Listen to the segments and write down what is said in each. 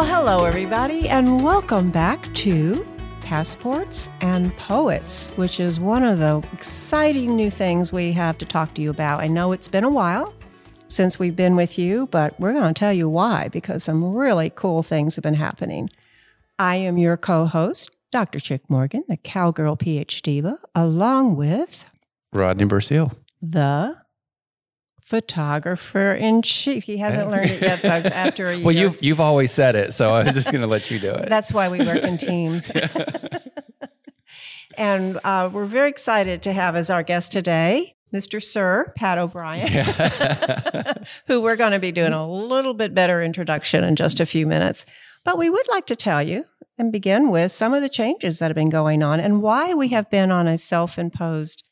Well, hello, everybody, and welcome back to Passports and Poets, which is one of the exciting new things we have to talk to you about. I know it's been a while since we've been with you, but we're going to tell you why because some really cool things have been happening. I am your co host, Dr. Chick Morgan, the Cowgirl PhD, along with Rodney Burseal. the photographer in chief. He hasn't learned it yet, folks, after a year. Well, you've you've always said it, so I was just going to let you do it. That's why we work in teams. and uh, we're very excited to have as our guest today Mr. Sir Pat O'Bryan, who we're going to be doing a little bit better introduction in just a few minutes. But we would like to tell you and begin with some of the changes that have been going on and why we have been on a self imposed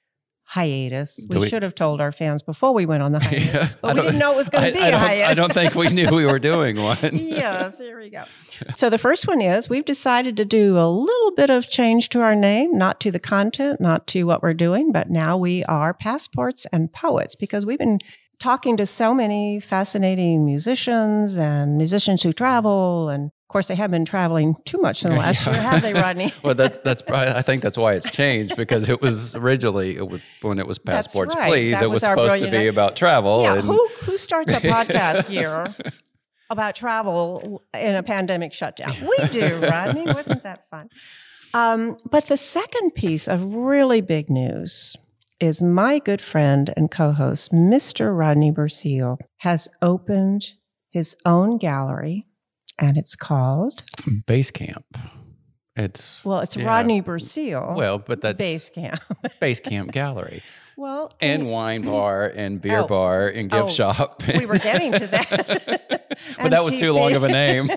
hiatus. We, we- should have told our fans before we went on the hiatus, Yeah, but we didn't know it was going to be I a hiatus. I don't think we knew we were doing one. yes, here we go. So the first one is we've decided to do a little bit of change to our name, not to the content, not to what we're doing, but now we are passports and poets because we've been talking to so many fascinating musicians and musicians who travel and of course they have been traveling too much in the last year, have they, Rodney? well, that, that's probably, I think that's why it's changed because it was originally it was, when it was passports, right. please. That it was was supposed to be idea. about travel. yeah, and who who starts a podcast year about travel in a pandemic shutdown? We do, Rodney. Wasn't that fun? Um, but the second piece of really big news is my good friend and co-host, Mr. Rodney Burseal, has opened his own gallery, and it's called base camp. It's well, it's Yeah. Rodney Burseal. well, but that's base camp. base camp gallery well, and wine bar and beer Oh. bar and gift Oh, shop. we were getting to that. but that was too long of a name.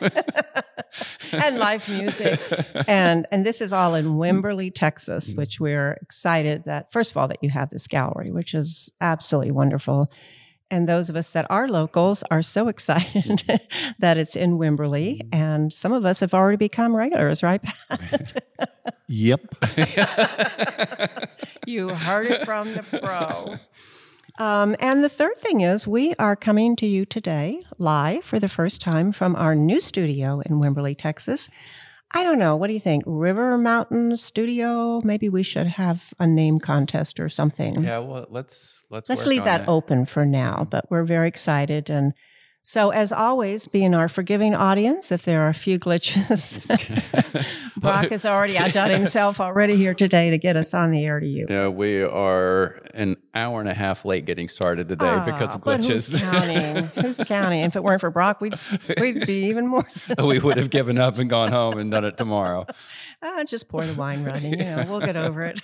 and live music. And and this is all in Wimberley, Texas, mm. which we're excited that first of all that you have this gallery, which is absolutely wonderful. And those of us that are locals are so excited that it's in Wimberley. And some of us have already become regulars, right? Pat? Yep. you heard it from the pro. Um, and the third thing is, we are coming to you today live for the first time from our new studio in Wimberley, Texas. I don't know. What do you think? River Mountain Studio? Maybe we should have a name contest or something. yeah, well, let's let's Let's leave on that open for now, but we're very excited. And so, as always, being our forgiving audience, if there are a few glitches, Brock has already outdone himself already here today to get us on the air to you. Yeah, we are an hour and a half late getting started today because Ah, of glitches. Who's counting? who's counting? If it weren't for Brock, we'd we'd be even more. we would have given up and gone home and done it tomorrow. Ah, just pour the wine, Rodney. You know, we'll get over it.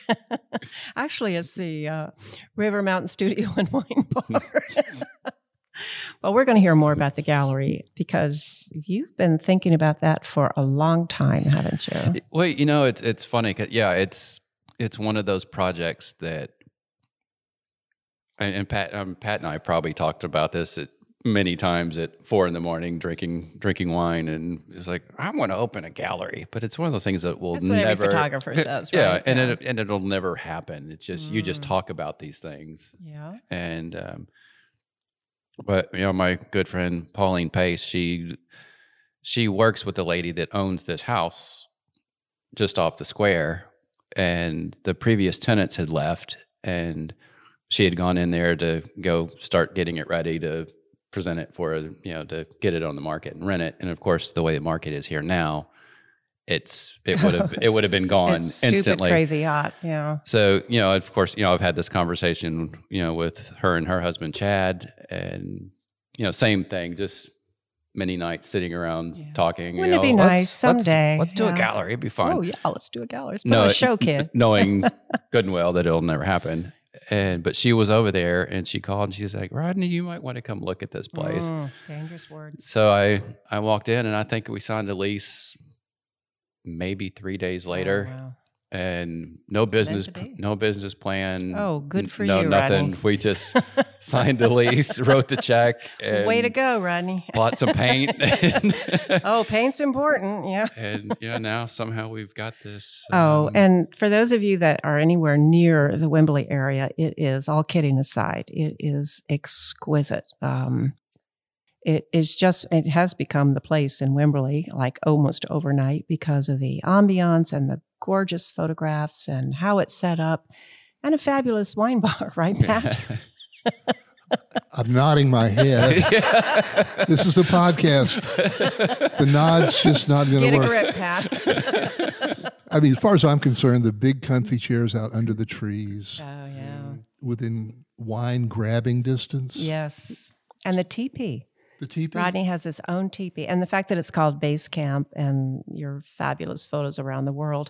Actually, it's the uh, River Mountain Studio and Wine Bar. Well, we're going to hear more about the gallery because you've been thinking about that for a long time, haven't you? Well, you know, it's it's funny. yeah, it's it's one of those projects that, and, and Pat um, Pat and I probably talked about this at many times at four in the morning, drinking drinking wine, and it's like I want to open a gallery, but it's one of those things that will That's what never. every photographer says, Yeah, right? and Yeah. it and it'll never happen. It's just you just Mm. talk about these things, Yeah. and um, but you know my good friend Pauline Pace, she she works with the lady that owns this house just off the square, and the previous tenants had left, and she had gone in there to go start getting it ready to present it for you know to get it on the market and rent it, and of course the way the market is here now. It's it would have it would have been gone stupid, instantly. crazy hot. Yeah. So, you know, of course, you know, I've had this conversation, you know, with her and her husband, Chad, and, you know, same thing, just many nights sitting around Yeah. talking. you Wouldn't it know, be let's- nice let's- someday? Let's, do Yeah. a gallery. It'd be fun. Oh yeah, let's do a gallery. Let's put No, a show, kid. Knowing good and well that it'll never happen. And, but she was over there and she called and she was like, Rodney, you might want to come look at this place. Mm, dangerous words. So I, I walked in and I think we signed a lease maybe three days later Oh, wow. And no business no business plan Oh, good for no you, No nothing Rodney. we just signed a lease wrote the check and Way to go, Rodney. bought some paint Oh, paint's important. Yeah. and yeah now somehow we've got this Oh, um, and for those of you that are anywhere near the Wimberley area, it is all kidding aside, it is exquisite. Um, it is just it has become the place in Wimberley like almost overnight because of the ambiance and the gorgeous photographs and how it's set up and a fabulous wine bar, right, Pat? I'm nodding my head. this is a podcast. The nod's just not going Get to a work. grip, Pat. I mean, as far as I'm concerned, the big comfy chairs out under the trees oh yeah. within wine grabbing distance. Yes. And the teepee. The teepee. Rodney has his own teepee. And the fact that it's called Base Camp and your fabulous photos around the world,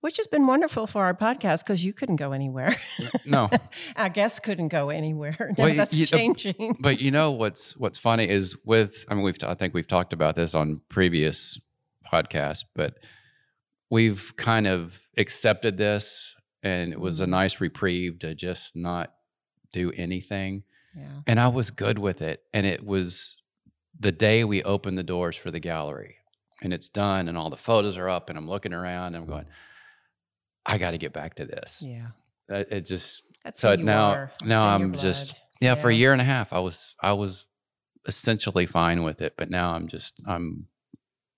which has been wonderful for our podcast because you couldn't go anywhere. No, our guests couldn't go anywhere. Now Well, that's you- changing. but you know what's what's funny is with I mean we've I think we've talked about this on previous podcasts, but we've kind of accepted this, and it was a Mhm. nice reprieve to just not do anything. Yeah. And I was good with it. And it was the day we opened the doors for the gallery and it's done and all the photos are up and I'm looking around and I'm going, I got to get back to this. Yeah. It, it just, That's so now, are. Now I'm just, blood. yeah, for a year and a half, I was, I was essentially fine with it, but now I'm just, I'm,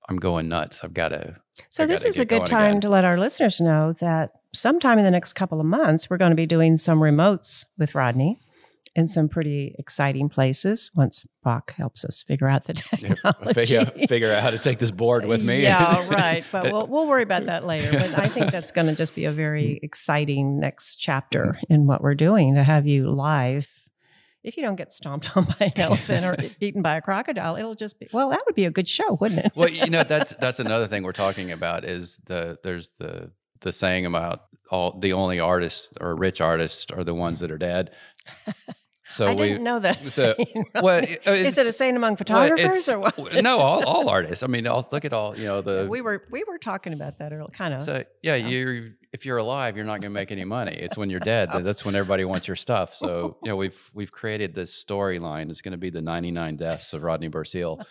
I'm going nuts. I've got to, So this is a good time again. to let our listeners know that sometime in the next couple of months, we're going to be doing some remotes with Rodney in some pretty exciting places once Brock helps us figure out the technology. figure, figure out how to take this board with me. Yeah, right. But we'll we'll worry about that later. But I think that's going to just be a very mm. exciting next chapter mm. in what we're doing to have you live. If you don't get stomped on by an elephant or eaten by a crocodile, it'll just be well. That would be a good show, wouldn't it? well, you know, that's that's another thing we're talking about is the there's the the saying about all the only artists or rich artists are the ones that are dead. So I we didn't know that. so- saying, well, really. uh, is it a saying among photographers it's- or what? no, all, all artists. I mean, all, look at all you know the. we were we were talking about that earlier, kind of. so yeah, you're if you're alive, you're not going to make any money. It's when you're dead that that's when everybody wants your stuff. So you know we've we've created this storyline. It's going to be the 99 deaths of Rodney Burseal,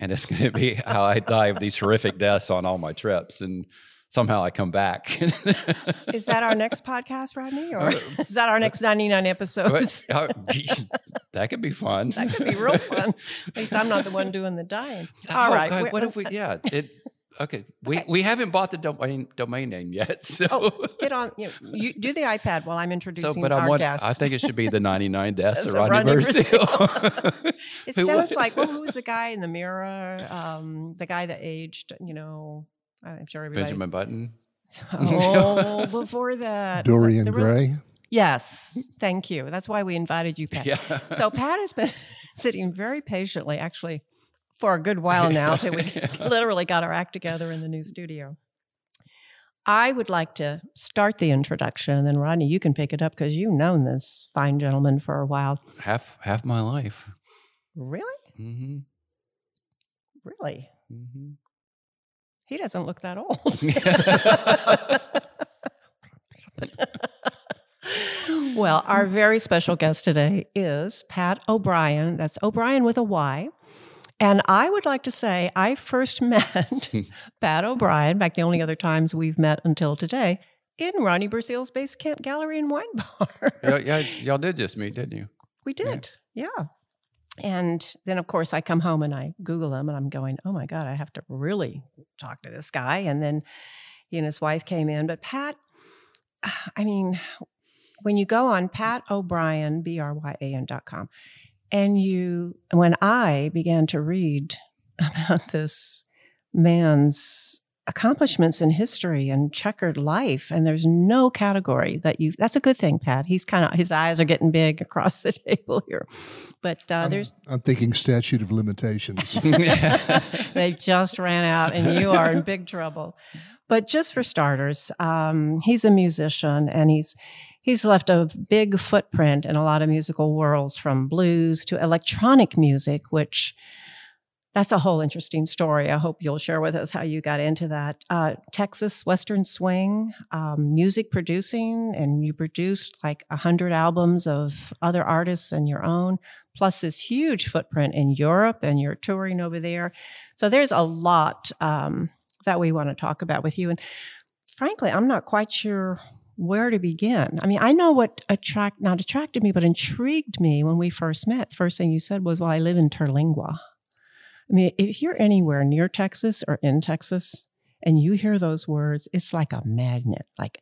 and it's going to be how I die of these horrific deaths on all my trips, and somehow I come back. is that our next podcast, Rodney, or is that our next ninety nine episodes? But, uh, that could be fun. That could be real fun. At least I'm not the one doing the dying. All Oh, right. God, what if we? Yeah. It. Okay. We Okay. we haven't bought the domain domain name yet. So. Oh, get on. You, know, you do the iPad while I'm introducing So, but our I want. guest. I think it should be the 99 deaths of Rodney Rodney Burseal. it sounds like well, who was the guy in the mirror? Um, the guy that aged. You know, I'm sure everybody. Benjamin Button. Oh, before that, Dorian The real- Gray. Yes, thank you. That's why we invited you, Pat. Yeah. So Pat has been sitting very patiently, actually, for a good while now, till we literally got our act together in the new studio. I would like to start the introduction, and then Rodney, you can pick it up because you've known this fine gentleman for a while. half half my life. Really, Mm-hmm. really, hmm he doesn't look that old. well, our very special guest today is Pat O'Bryan. That's O'Bryan with a Y. And I would like to say I first met Pat O'Bryan, back the only other times we've met until today, in Rodney Burseal's Base Camp Gallery and Wine Bar. yeah, yeah, y'all did just meet, didn't you? we did, yeah. And then, of course, I come home and I Google him and I'm going, oh my God, I have to really talk to this guy. And then he and his wife came in. But Pat, I mean, when you go on Pat O'Bryan, B R Y A N dot com, and you, when I began to read about this man's accomplishments in history and checkered life, and there's no category that you, that's a good thing, Pat. He's kind of, his eyes are getting big across the table here. But uh, I'm, there's, I'm thinking statute of limitations. they just ran out and you are in big trouble. But just for starters, um, he's a musician and he's he's left a big footprint in a lot of musical worlds from blues to electronic music, which that's a whole interesting story. I hope you'll share with us how you got into that. Uh, Texas Western Swing, um, music producing, and you produced like a hundred albums of other artists and your own, plus this huge footprint in Europe, and you're touring over there. So there's a lot um, that we want to talk about with you. And frankly, I'm not quite sure where to begin. I mean, I know what attract not attracted me, but intrigued me when we first met. First thing you said was, "Well, I live in Terlingua." I mean, if you're anywhere near Texas or in Texas and you hear those words, it's like a magnet. Like,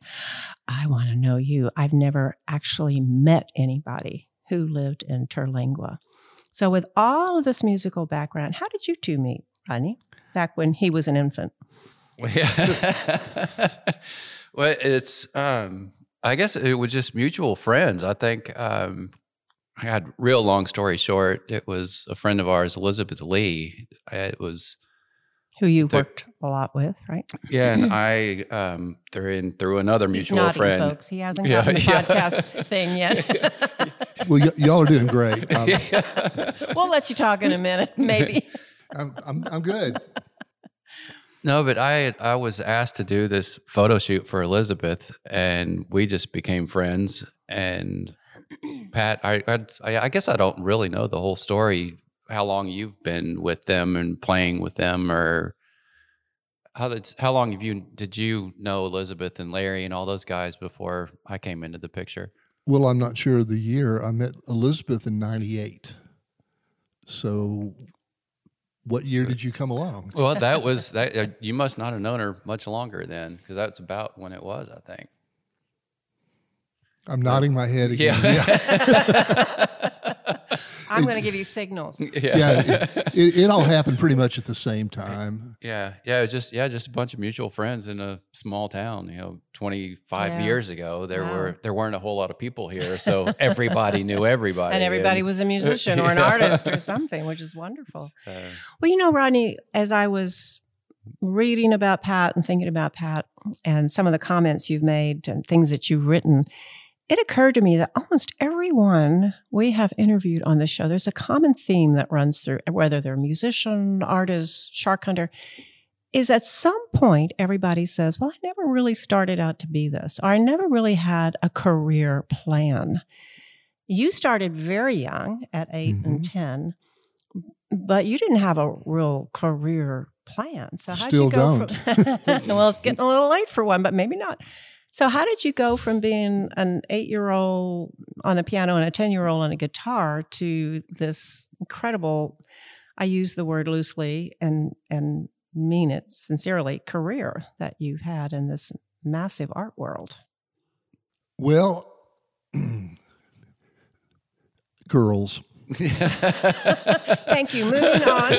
I want to know you. I've never actually met anybody who lived in Terlingua. So, with all of this musical background, how did you two meet, Rodney? Back when he was an infant. Well, yeah. well, it's um, I guess it was just mutual friends. I think um, I had real long story short. It was a friend of ours, Elizabeth Lee. It was who you the, worked a lot with, right? Yeah, and I um, through in through another mutual nodding, friend. Folks, he hasn't yeah, gotten the yeah. podcast thing yet. well, y- y'all are doing great. Um, we'll let you talk in a minute, maybe. I'm, I'm, I'm good. No, but I I was asked to do this photo shoot for Elizabeth, and we just became friends. And Pat, I I, I guess I don't really know the whole story. How long you've been with them and playing with them, or how did how long have you did you know Elizabeth and Larry and all those guys before I came into the picture? Well, I'm not sure of the year. I met Elizabeth in '98, so what year did you come along? Well, that was that. Uh, you must not have known her much longer then, because that's about when it was, I think. I'm nodding my head again. Yeah. yeah. I'm going to give you signals. Yeah, yeah it, it, it, all happened pretty much at the same time. Yeah, yeah, just yeah, just a bunch of mutual friends in a small town. You know, 25 yeah. years ago, there wow. were there weren't a whole lot of people here, so everybody knew everybody, and everybody and, was a musician or an artist or something, which is wonderful. Uh, well, you know, Rodney, as I was reading about Pat and thinking about Pat and some of the comments you've made and things that you've written it occurred to me that almost everyone we have interviewed on the show, there's a common theme that runs through, whether they're musician, artist, shark hunter, is at some point everybody says, Well, I never really started out to be this, or I never really had a career plan. You started very young at 8 mm-hmm. and 10, but you didn't have a real career plan. So how'd Still you go don't. from well, it's getting a little late for one, but maybe not. So, how did you go from being an eight year old on a piano and a 10 year old on a guitar to this incredible, I use the word loosely and, and mean it sincerely, career that you've had in this massive art world? Well, girls. Thank you. Moving on.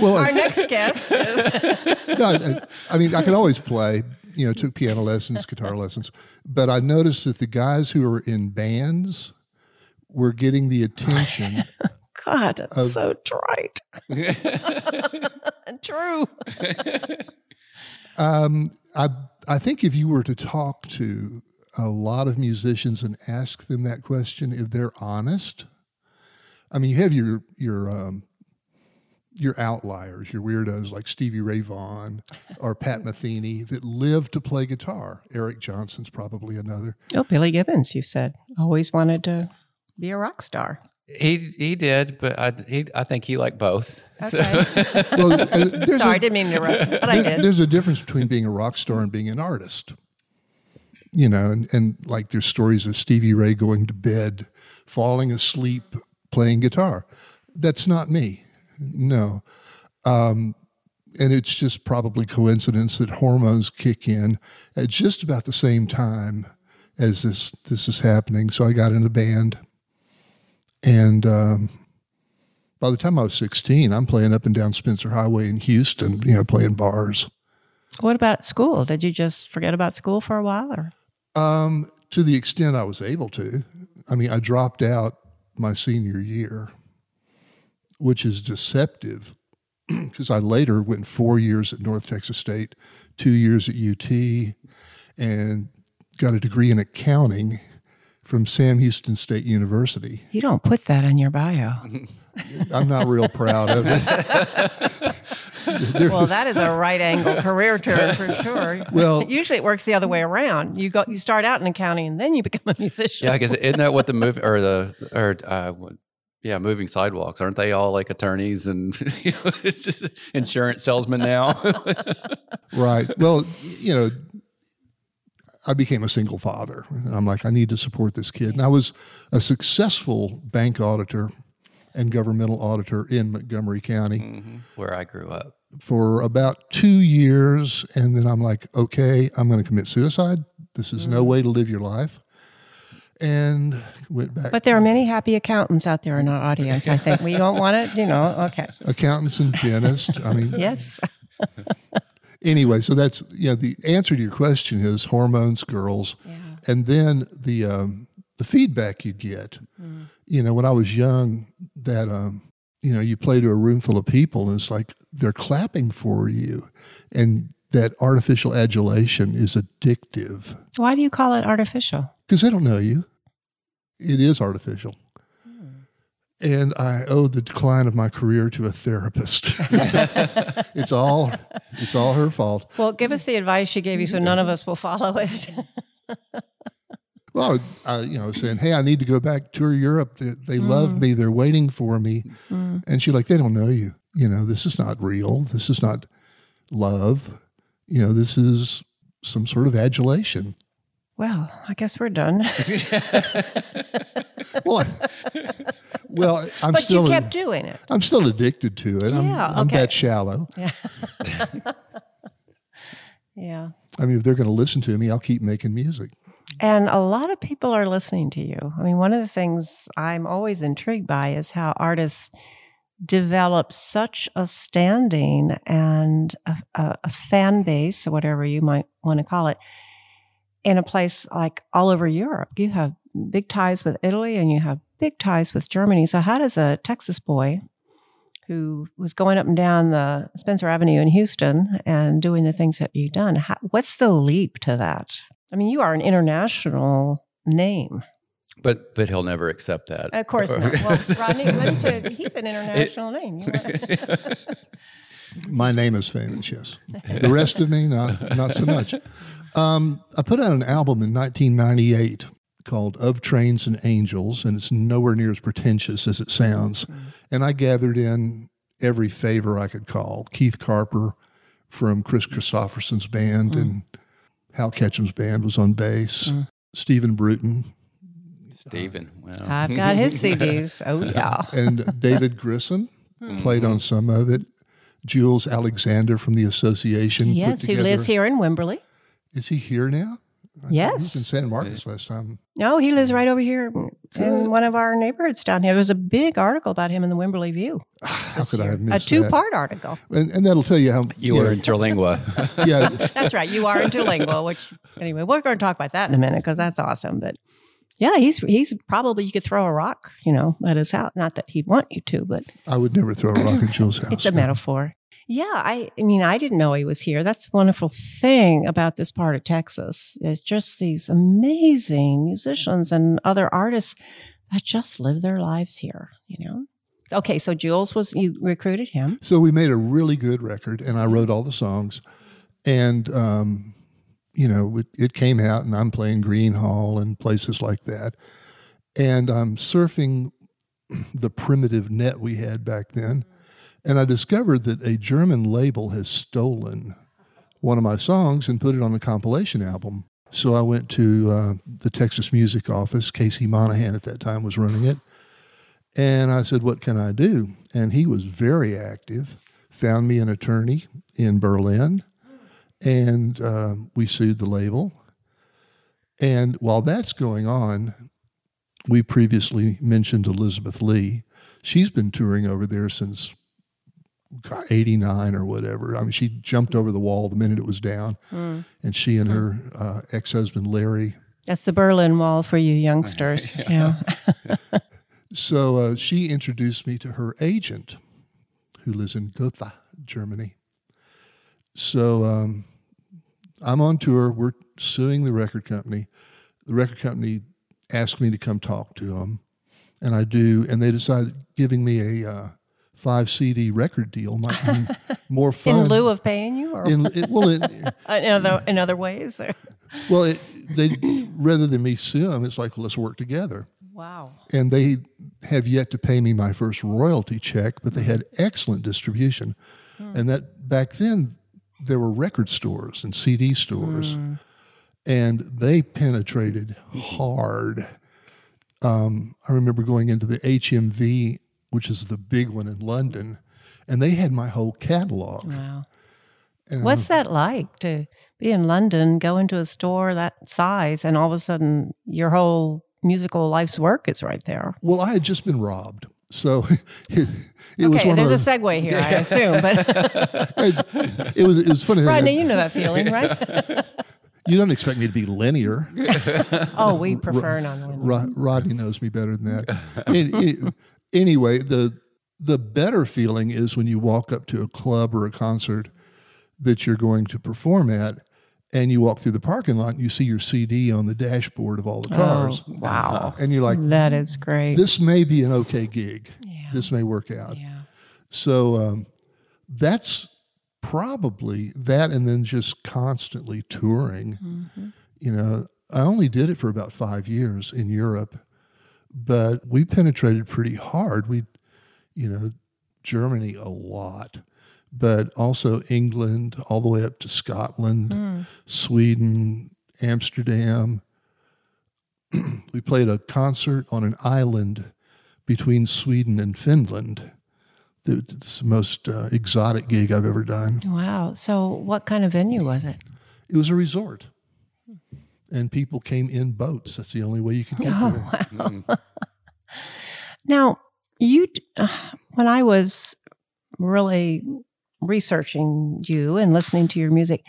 Well, our next guest is. no, I, I mean, I can always play, you know, took piano lessons, guitar lessons, but I noticed that the guys who were in bands were getting the attention. God, that's of, so trite. True. Um, I I think if you were to talk to a lot of musicians and ask them that question, if they're honest, I mean, you have your your um, your outliers, your weirdos like Stevie Ray Vaughan or Pat Metheny that live to play guitar. Eric Johnson's probably another. Oh, Billy Gibbons, you said always wanted to be a rock star. He he did, but I he, I think he liked both. Okay. So. well, uh, Sorry, I didn't mean to interrupt, but I did. There's a difference between being a rock star and being an artist. You know, and, and like there's stories of Stevie Ray going to bed, falling asleep playing guitar. That's not me. No. Um, and it's just probably coincidence that hormones kick in at just about the same time as this this is happening. So I got in a band, and um, by the time I was sixteen, I'm playing up and down Spencer Highway in Houston. You know, playing bars. What about school? Did you just forget about school for a while, or? Um, to the extent I was able to. I mean, I dropped out my senior year, which is deceptive because I later went four years at North Texas State, two years at UT, and got a degree in accounting from Sam Houston State University. You don't put that in your bio. I'm not real proud of it. well, that is a right angle career turn for sure. Well, usually it works the other way around. You go, you start out in accounting, and then you become a musician. Yeah, because isn't that what the movie or the or uh, yeah, moving sidewalks aren't they all like attorneys and you know, it's just insurance salesmen now? right. Well, you know, I became a single father. And I'm like, I need to support this kid. And I was a successful bank auditor and governmental auditor in Montgomery County mm-hmm. Where I grew up. for about two years. And then I'm like, okay, I'm going to commit suicide. This is no mm. way to live your life. And went back. But there are many happy accountants out there in our audience. I think we don't want it, you know. Okay. accountants and dentists. I mean, Yes. anyway, so that's yeah. The answer to your question is hormones, girls, and then the um, the feedback you get. You know, when I was young, that um, you know, you play to a room full of people, and it's like they're clapping for you, and that artificial adulation is addictive Why do you call it artificial? because they don't know you. It is artificial. Hmm. And I owe the decline of my career to a therapist. it's all it's all her fault. Well, give us the advice she gave you so none of us will follow it. Well, I, you know, saying, "Hey, I need to go back tour Europe. They, they hmm. love me. They're waiting for me." Hmm. And she's like, "They don't know you. You know, this is not real. This is not love. You know, this is some sort of adulation." well, I guess we're done. Well, I, well, I'm But still you kept doing it. I'm still addicted to it. I'm, Yeah, I'm okay. that shallow. Yeah. Yeah. I mean, if they're going to listen to me, I'll keep making music. And a lot of people are listening to you. I mean, one of the things I'm always intrigued by is how artists develop such a standing and a, a, a fan base, or whatever you might want to call it, in a place like all over Europe. You have big ties with Italy and you have big ties with Germany. So, how does a Texas boy who was going up and down the Spencer Avenue in Houston and doing the things that you've done, how, what's the leap to that? I mean, you are an international name. But but he'll never accept that. Of course not. Well, Rodney, let me tell you, he's an international name. Wanna- My name is famous, yes. The rest of me, not not so much. Um, I put out an album in 1998 called "Of Trains and Angels," and it's nowhere near as pretentious as it sounds. Mm-hmm. And I gathered in every favor I could call: Keith Carper from Kris Kristofferson's band, mm. and Hal Ketchum's band was on bass. Mm. Stephen Bruton Stephen. Oh. Well, I've got his CDs. Oh, yeah. and David Grissom hmm. played on some of it. Jules Alexander from the association. Yes, who lives here in Wimberley. Is he here now? yes He was in San Marcos last time. No, he lives right over here in one of our neighborhoods down here. There was a big article about him in the Wimberley View. How could I have A two part article. And, and that'll tell you how you were in Terlingua. yeah, That's right. You are interlingual, which anyway, we're going to talk about that in a minute because that's awesome. But yeah, he's he's probably you could throw a rock, you know, at his house. Not that he'd want you to, but I would never throw a rock at Jules' house. it's a metaphor. Yeah, I, I mean, I didn't know he was here. That's the wonderful thing about this part of Texas is just these amazing musicians and other artists that just live their lives here. You know. Okay, so Jules was you recruited him. So we made a really good record, and I wrote all the songs, and um, you know it, it came out, and I'm playing Gruene Hall and places like that, and I'm surfing the primitive net we had back then, and I discovered that a German label has stolen one of my songs and put it on a compilation album. So I went to uh, the Texas Music Office. Casey Monahan at that time was running it. And I said, What can I do? And he was very active, found me an attorney in Berlin, and uh, we sued the label. And while that's going on, we previously mentioned Elizabeth Lee. She's been touring over there since 89 or whatever. I mean, she jumped over the wall the minute it was down. And she and her uh, ex husband, Larry, That's the Berlin Wall for you youngsters. yeah. So uh, she introduced me to her agent, who lives in Gotha, Germany. So um, I'm on tour. We're suing the record company. The record company asked me to come talk to them, and I do. And they decided giving me a uh, five CD record deal might be more fun. In lieu of paying you, or In- it- well, it, in other in other ways. Or? well, it, they rather than me sue them, it's like let's work together. Wow. and they have yet to pay me my first royalty check, but they had excellent distribution. And that back then there were record stores and CD stores. and they penetrated hard. Um, I remember going into the HMV, which is the big one in London, and they had my whole catalog. Wow. What's that like to be in London, go into a store that size, and all of a sudden your whole musical life's work is right there? Well, I had just been robbed. So it, it was Okay, one there's a segue here, I assume. But it was it was funny. Rodney, you know that feeling, right? You don't expect me to be linear. Oh, we prefer non-linear. Rod, Rodney knows me better than that. Any- any- anyway, the the better feeling is when you walk up to a club or a concert that you're going to perform at, and you walk through the parking lot and you see your CD on the dashboard of all the cars, Oh, wow. and you're like, That is great. "This may be an okay gig. Yeah. This may work out." yeah. So um, that's probably that, and then just constantly touring. Mm-hmm. You know, I only did it for about five years in Europe, but we penetrated pretty hard. We, you know, Germany a lot, but also England, all the way up to Scotland, Hmm. Sweden, Amsterdam. we played a concert on an island between Sweden and Finland. It's the most uh, exotic gig I've ever done. Wow. So, what kind of venue was it? It was a resort, and people came in boats. That's the only way you could get there. Wow! Now, you, uh, when I was really researching you and listening to your music,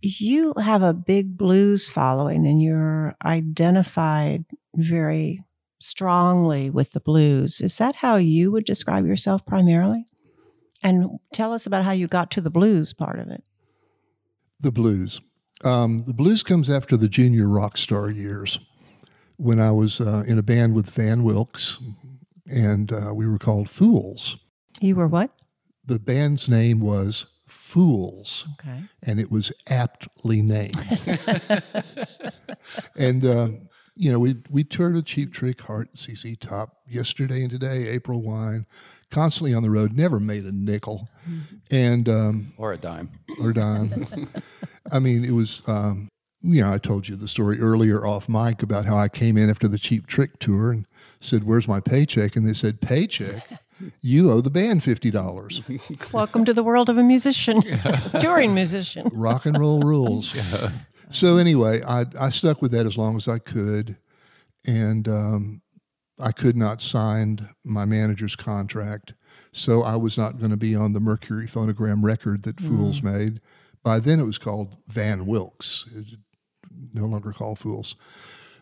you have a big blues following and you're identified very strongly with the blues. Is that how you would describe yourself primarily? And tell us about how you got to the blues part of it. The blues. Um, the blues comes after the junior rock star years when I was uh, in a band with Van Wilks, and uh, we were called Fools. You were what? The band's name was Fools. Okay. and it was aptly named. and um, you know, we we toured with Cheap Trick, Heart, ZZ Top, yesterday and today, April Wine, constantly on the road, never made a nickel, and um, or a dime. or dime. I mean, it was. Um, you know, I told you the story earlier off mic about how I came in after the Cheap Trick tour and said, "Where's my paycheck?" And they said, "Paycheck? You owe the band fifty dollars." Welcome to the world of a musician, touring musician. rock and roll rules. So anyway, I I stuck with that as long as I could, and um, I could not sign my manager's contract, so I was not going to be on the Mercury phonogram record that Fools made. By then, it was called Van Wilks, it, no longer called Fools.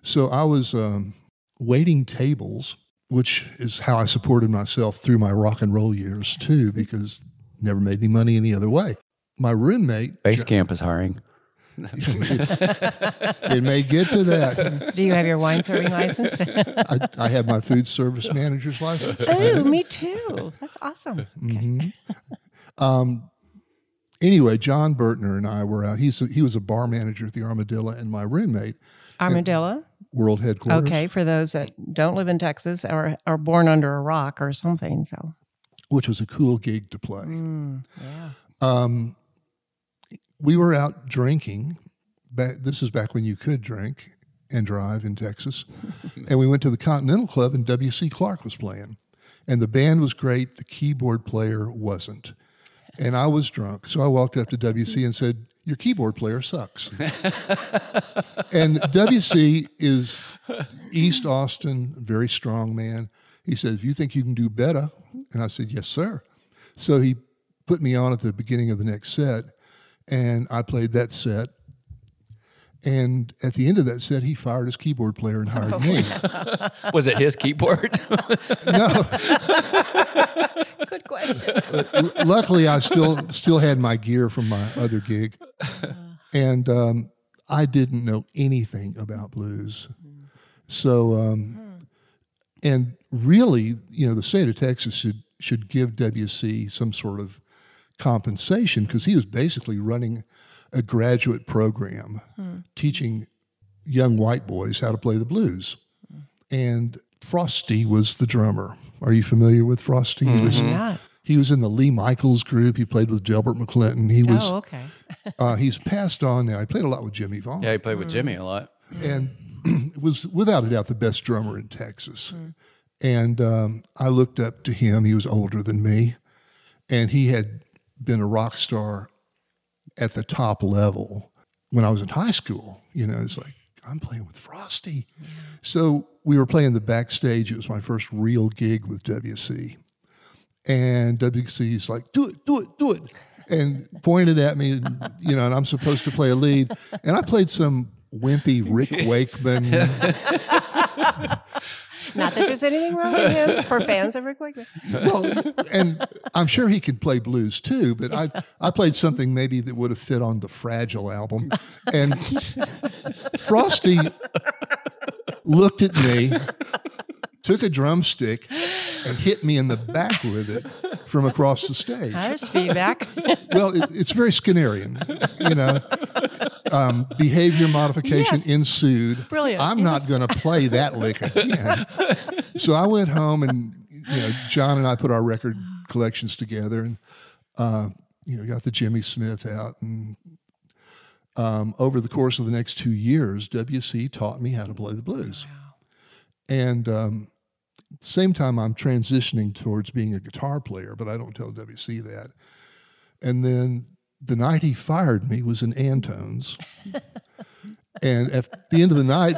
So I was um, waiting tables, which is how I supported myself through my rock and roll years too, because never made any money any other way. My roommate Base camp is hiring. it may get to that. Do you have your wine serving license? I, I have my food service manager's license. oh, me too. That's awesome. Um. Anyway, John Burtner and I were out. He's a, he was a bar manager at the Armadillo, and my roommate, Armadillo. World headquarters, Okay, for those that don't live in Texas or are born under a rock or something. So, which was a cool gig to play. yeah. Um, we were out drinking. Back, this is back when you could drink and drive in Texas. and we went to the Continental Club, and W.C. Clark was playing. And the band was great. The keyboard player wasn't. And I was drunk. So I walked up to W.C. and said, Your keyboard player sucks. and W.C. is East Austin, very strong man. He said, If you think you can do better. And I said, Yes, sir. So he put me on at the beginning of the next set, and I played that set. And at the end of that set, he fired his keyboard player and hired me. Was it his keyboard? No, Good question. l- luckily, I still still had my gear from my other gig, and um, I didn't know anything about blues. So, um, and really, you know, the state of Texas should should give WC some sort of compensation because he was basically running a graduate program teaching young white boys how to play the blues. And Frosty was the drummer. Are you familiar with Frosty? He was, Not. He was in the Lee Michaels group. He played with Delbert McClinton. He was Oh, okay. uh, he's passed on now. He played a lot with Jimmie Vaughan, Yeah, he played with Jimmy a lot. and was without a doubt the best drummer in Texas. And um, I looked up to him. He was older than me, and he had been a rock star at the top level when I was in high school. You know, it's like I'm playing with Frosty. So we were playing the backstage. It was my first real gig with WC, and WC's like, "Do it, do it, do it," and pointed at me. And, you know, and I'm supposed to play a lead, and I played some wimpy Rick Wakeman. Not that there's anything wrong with him for fans of Rick Wakeman. well, and I'm sure he could play blues too, but I I played something maybe that would have fit on the Fragile album. And Frosty looked at me, took a drumstick, and hit me in the back with it from across the stage. There's feedback. Well, it, it's very Skinnerian, you know. Um, behavior modification Yes. ensued. Brilliant, I'm not going to play that lick again. so I went home and you know John and I put our record collections together and uh, you know got the Jimmy Smith out and um, over the course of the next two years, WC taught me how to play the blues. And um, at the same time, I'm transitioning towards being a guitar player, but I don't tell WC that. And then the night he fired me was in Antones. and at the end of the night,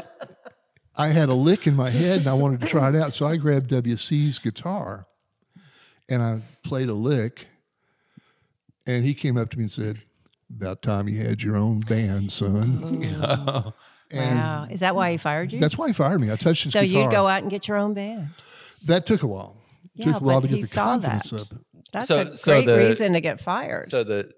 I had a lick in my head and I wanted to try it out. So I grabbed WC's guitar and I played a lick. And he came up to me and said, About time you had your own band, son. And wow. Is that why he fired you? that's why he fired me. I touched his so guitar. you'd go out and get your own band. That took a while. Yeah, took a while but to he get the saw confidence that. up. That's So- a great so the- reason to get fired. So the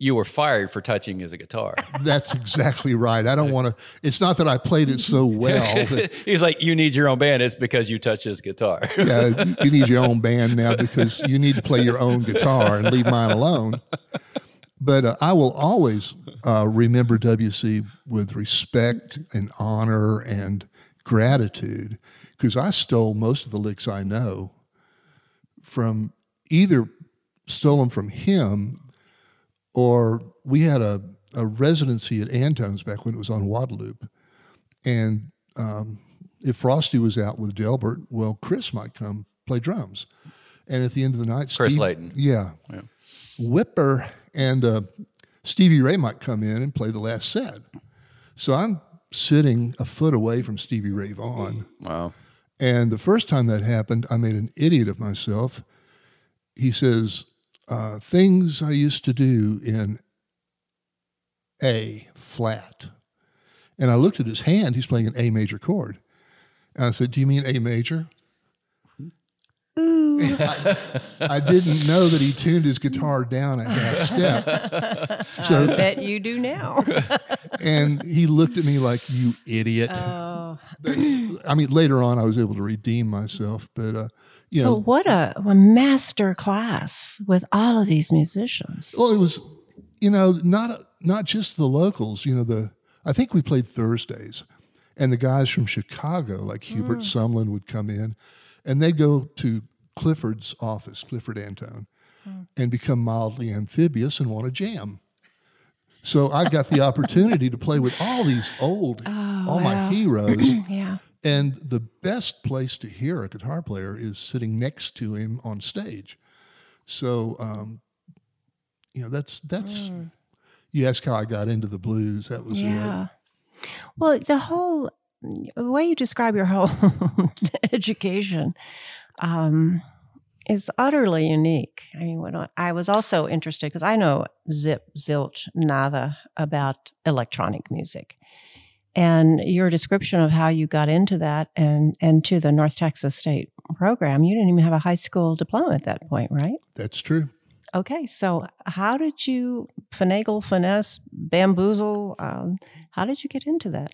you were fired for touching his guitar. That's exactly right. I don't want to. It's not that I played it so well. That, He's like, you need your own band. It's because you touched his guitar. yeah, you- you need your own band now because you need to play your own guitar and leave mine alone. But uh, I will always uh, remember WC with respect and honor and gratitude because I stole most of the licks I know from either stole them from him or we had a, a residency at Antone's back when it was on Guadalupe. And um, if Frosty was out with Delbert, well, Chris might come play drums. And at the end of the night, Chris Steve- Layton. Yeah. Yeah. Whipper and uh, Stevie Ray might come in and play the last set. So I'm sitting a foot away from Stevie Ray Vaughan. Wow. And the first time that happened, I made an idiot of myself. He says, uh, Things I used to do in A flat. And I looked at his hand, he's playing an A major chord. And I said, Do you mean A major? I, I didn't know that he tuned his guitar down a half step. So, Bet you do now. and he looked at me like, You idiot. oh. But, I mean, later on, I was able to redeem myself, but uh, you know, But what a, a master class with all of these musicians. well, it was, you know, not not just the locals. You know, the I think we played Thursdays, and the guys from Chicago, like Hubert mm. Sumlin, would come in, and they'd go to Clifford's office, Clifford Antone, mm. and become mildly amphibious and want to jam. So I got the opportunity to play with all these old, oh, all my heroes. yeah. And the best place to hear a guitar player is sitting next to him on stage. So, um, you know, that's that's. You ask how I got into the blues. That was it. Yeah. Well, the whole the way you describe your whole education um, is utterly unique. I mean, when I, I was also interested because I know zip, zilch, nada about electronic music. And your description of how you got into that and, and to the North Texas State program, you didn't even have a high school diploma at that point, right? That's true. Okay, so how did you finagle, finesse, bamboozle? Um, how did you get into that?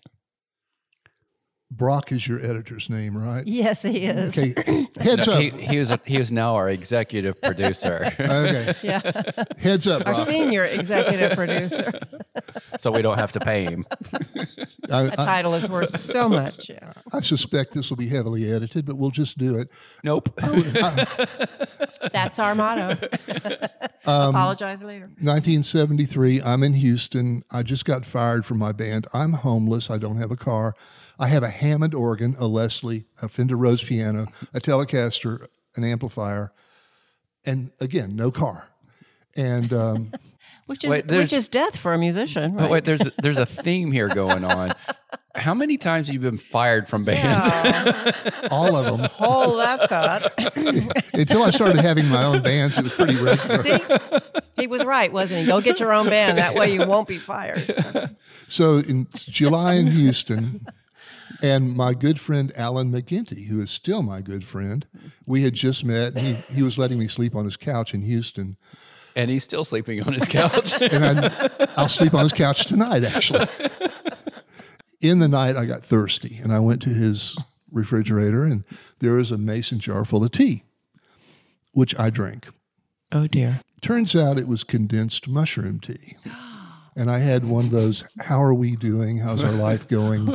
Brock is your editor's name, right? Yes, he is. Okay. Heads No, up. he, he was he was now our executive producer, okay. Yeah, Heads up, our Brock. senior executive producer. so we don't have to pay him. I, That I, title is worth so much. Yeah. I suspect this will be heavily edited, but we'll just do it. Nope. I, That's our motto. Um, Apologize later. 1973, I'm in Houston. I just got fired from my band. I'm homeless. I don't have a car. I have a Hammond organ, a Leslie, a Fender Rhodes piano, a Telecaster, an amplifier, and again, no car. And um, Which is Wait, which is death for a musician, But wait, there's there's a theme here going on. How many times have you been fired from bands? Yeah. all of them, Hold that thought. until I started having my own bands, it was pretty regular. See, he was right, wasn't he? Go get your own band. That way you won't be fired. So in July in Houston, and my good friend Alan McGinty, who is still my good friend, we had just met. And he, he was letting me sleep on his couch in Houston. and he's still sleeping on his couch. And I, I'll sleep on his couch tonight, actually. In the night, I got thirsty and I went to his refrigerator, and there was a mason jar full of tea, which I drank. Oh dear. Turns out it was condensed mushroom tea. And I had one of those, how are we doing? How's our life going?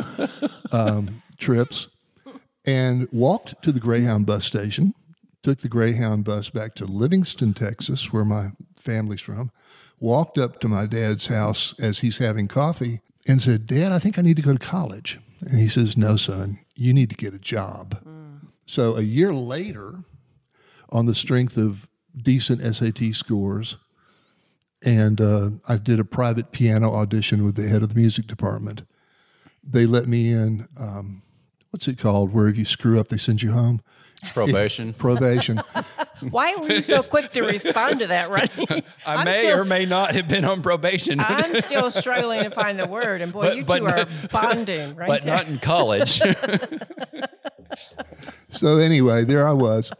Um, trips. And walked to the Greyhound bus station, took the Greyhound bus back to Livingston, Texas, where my family's from, walked up to my dad's house as he's having coffee and said, Dad, I think I need to go to college. And he says, No, son, you need to get a job. So a year later, on the strength of decent SAT scores, and uh, I did a private piano audition with the head of the music department. They let me in. Um, what's it called? Where if you screw up, they send you home. Probation. Probation. Why were you so quick to respond to that, Ronnie? I I'm may still- or may not have been on probation, I'm still struggling to find the word, and boy, But- you but two are bonding right but there. not in college. so anyway, there I was,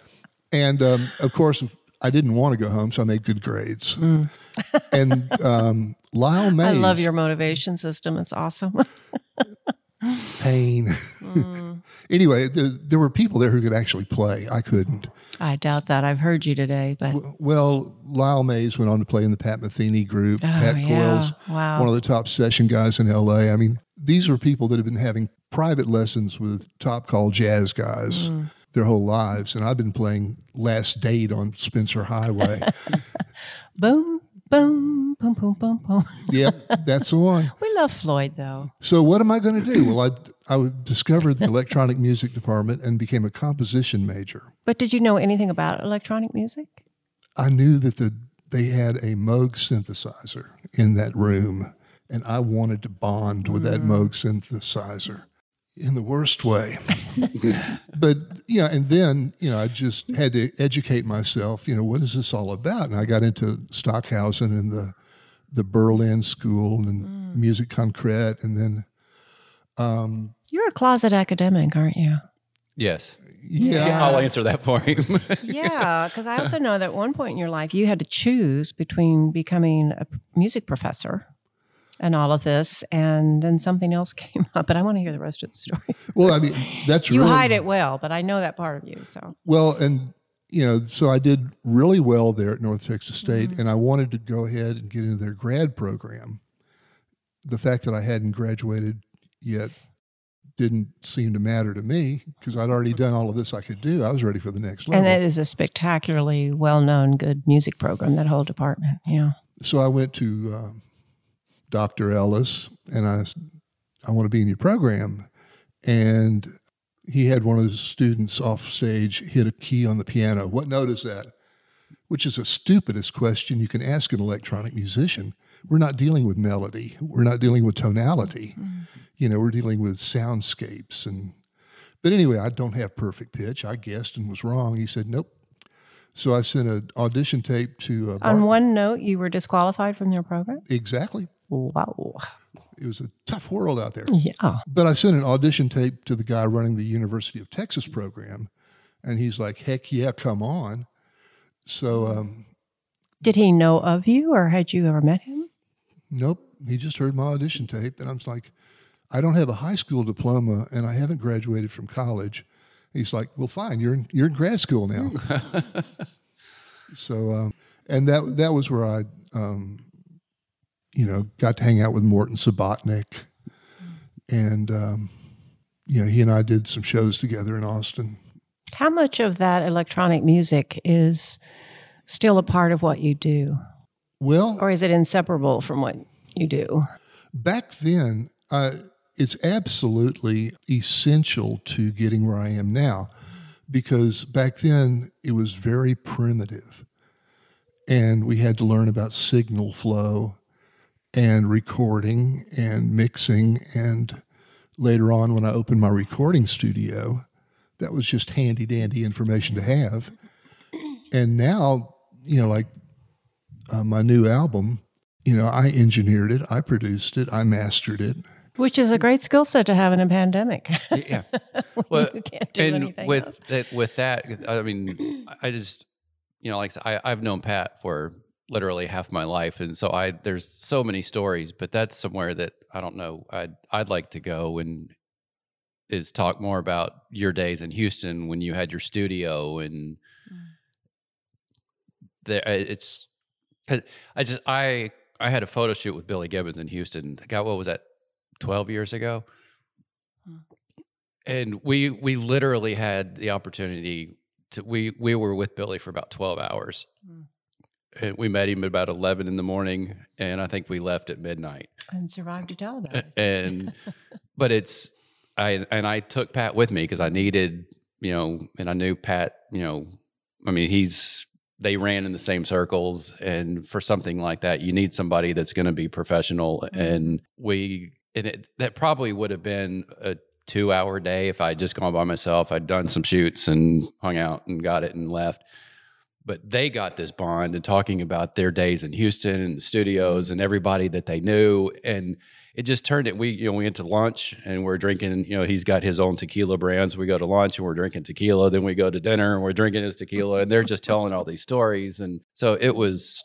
and um, of course, I didn't want to go home, so I made good grades. and um, Lyle Mays, I love your motivation system. It's awesome. Pain. anyway, the, there were people there who could actually play. I couldn't. I doubt that. I've heard you today, but Well, Lyle Mays went on to play in the Pat Metheny group. Pat Oh, yeah. Coyle's Wow. one of the top session guys in LA. I mean, these were people that have been having private lessons with top call jazz guys Mm. their whole lives. And I've been playing Last Date on Spencer Highway. boom, boom, boom, boom, boom, boom. yep, that's the one. We love Floyd, though. So what am I going to do? Well, I, I discovered the electronic music department and became a composition major. But did you know anything about electronic music? I knew that the they had a Moog synthesizer in that room, and I wanted to bond with that mm. Moog synthesizer in the worst way. but yeah, and then you know I just had to educate myself. You know, what is this all about? And I got into Stockhausen and the the Berlin School and mm. musique concrète, and then um, You're a closet academic, aren't you? yes. yeah, I'll answer that for him. Yeah, because I also know that at one point in your life you had to choose between becoming a music professor and all of this, and then something else came up. But I want to hear the rest of the story. well, I mean that's You really, hide it well, but I know that part of you. So Well, and you know, so I did really well there at North Texas State, and I wanted to go ahead and get into their grad program. The fact that I hadn't graduated yet didn't seem to matter to me because I'd already done all of this I could do. I was ready for the next level. and that is a spectacularly well-known, good music program. That whole department, yeah. so I went to um, Dr. Ellis, and I, I want to be in your program, and he had one of his students off stage hit a key on the piano. What note is that? Which is the stupidest question you can ask an electronic musician. We're not dealing with melody. We're not dealing with tonality. You know, we're dealing with soundscapes and. But anyway, I don't have perfect pitch. I guessed and was wrong. He said, "Nope." So I sent an audition tape to. Uh, On one note, you were disqualified from their program. exactly. Wow. It was a tough world out there. Yeah. But I sent an audition tape to the guy running the University of Texas program, and he's like, "Heck yeah, come on!" So, um, Did he know of you, or had you ever met him? nope, he just heard my audition tape, and I'm like, "I don't have a high school diploma, and I haven't graduated from college." He's like, "Well, fine, you're in, you're in grad school now." so, um, and that that was where I, um, you know, got to hang out with Morton Subotnick, and um, you know, he and I did some shows together in Austin. How much of that electronic music is still a part of what you do? Well, Or is it inseparable from what you do? back then, uh, it's absolutely essential to getting where I am now because back then it was very primitive. And we had to learn about signal flow and recording and mixing. And later on, when I opened my recording studio, that was just handy dandy information to have. And now, you know, like uh, my new album, you know, I engineered it, I produced it, I mastered it. Which is a great skill set to have in a pandemic. yeah. Well, you can't do and anything with else. that, with that, I mean, I just, you know, like I, I've known Pat for literally half my life, and so I there's so many stories, but that's somewhere that I don't know. I'd I'd like to go and is talk more about your days in Houston when you had your studio and there it's because I just I I had a photo shoot with Billy Gibbons in Houston. God, what was that? Twelve years ago and we we literally had the opportunity to we we were with Billy for about 12 hours. Mm. And we met him at about 11 in the morning and I think we left at midnight. And survived to tell about it. And but it's I and I took Pat with me because I needed, you know, and I knew Pat, you know, I mean, he's they ran in the same circles and for something like that you need somebody that's going to be professional mm-hmm. and we and it, that probably would have been a two hour day if I'd just gone by myself. I'd done some shoots and hung out and got it and left. But they got this bond and talking about their days in Houston and the studios and everybody that they knew. And it just turned it. We, you know, we went to lunch and we're drinking, you know, he's got his own tequila brands. We go to lunch and we're drinking tequila. Then we go to dinner and we're drinking his tequila. And they're just telling all these stories. And so it was,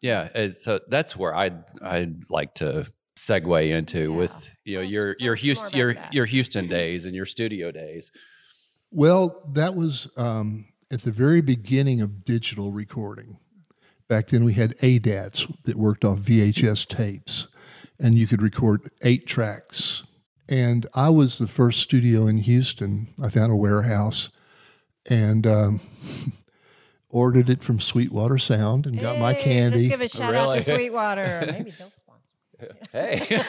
yeah. it- So that's where I'd, I'd like to segue into Yeah. with, you know, Tell us- your, your us more Houston, your, that. your Houston days and your studio days. Well, that was um, at the very beginning of digital recording. Back then, we had ADATs that worked off VHS tapes, and you could record eight tracks. And I was the first studio in Houston. I found a warehouse and um, ordered it from Sweetwater Sound and got my Hey, candy. Let's give a shout out Really? to Sweetwater. Maybe they'll sponsor. Hey.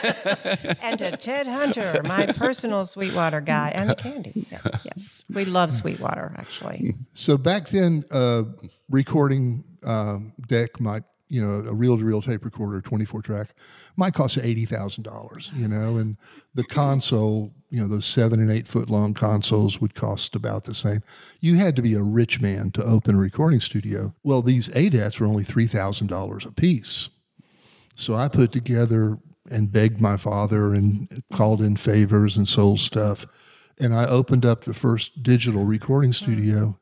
And to Ted Hunter, my personal Sweetwater guy, and the candy. Yeah, yes, we love Sweetwater. Actually, So back then, uh, recording um, deck might, you know, a reel-to-reel tape recorder, twenty-four track, might cost eighty thousand dollars. You know, and the console, you know, those seven and eight foot long consoles would cost about the same. You had to be a rich man to open a recording studio. Well, these ADATs were only three thousand dollars a piece. So I put together and begged my father and called in favors and sold stuff. And I opened up the first digital recording studio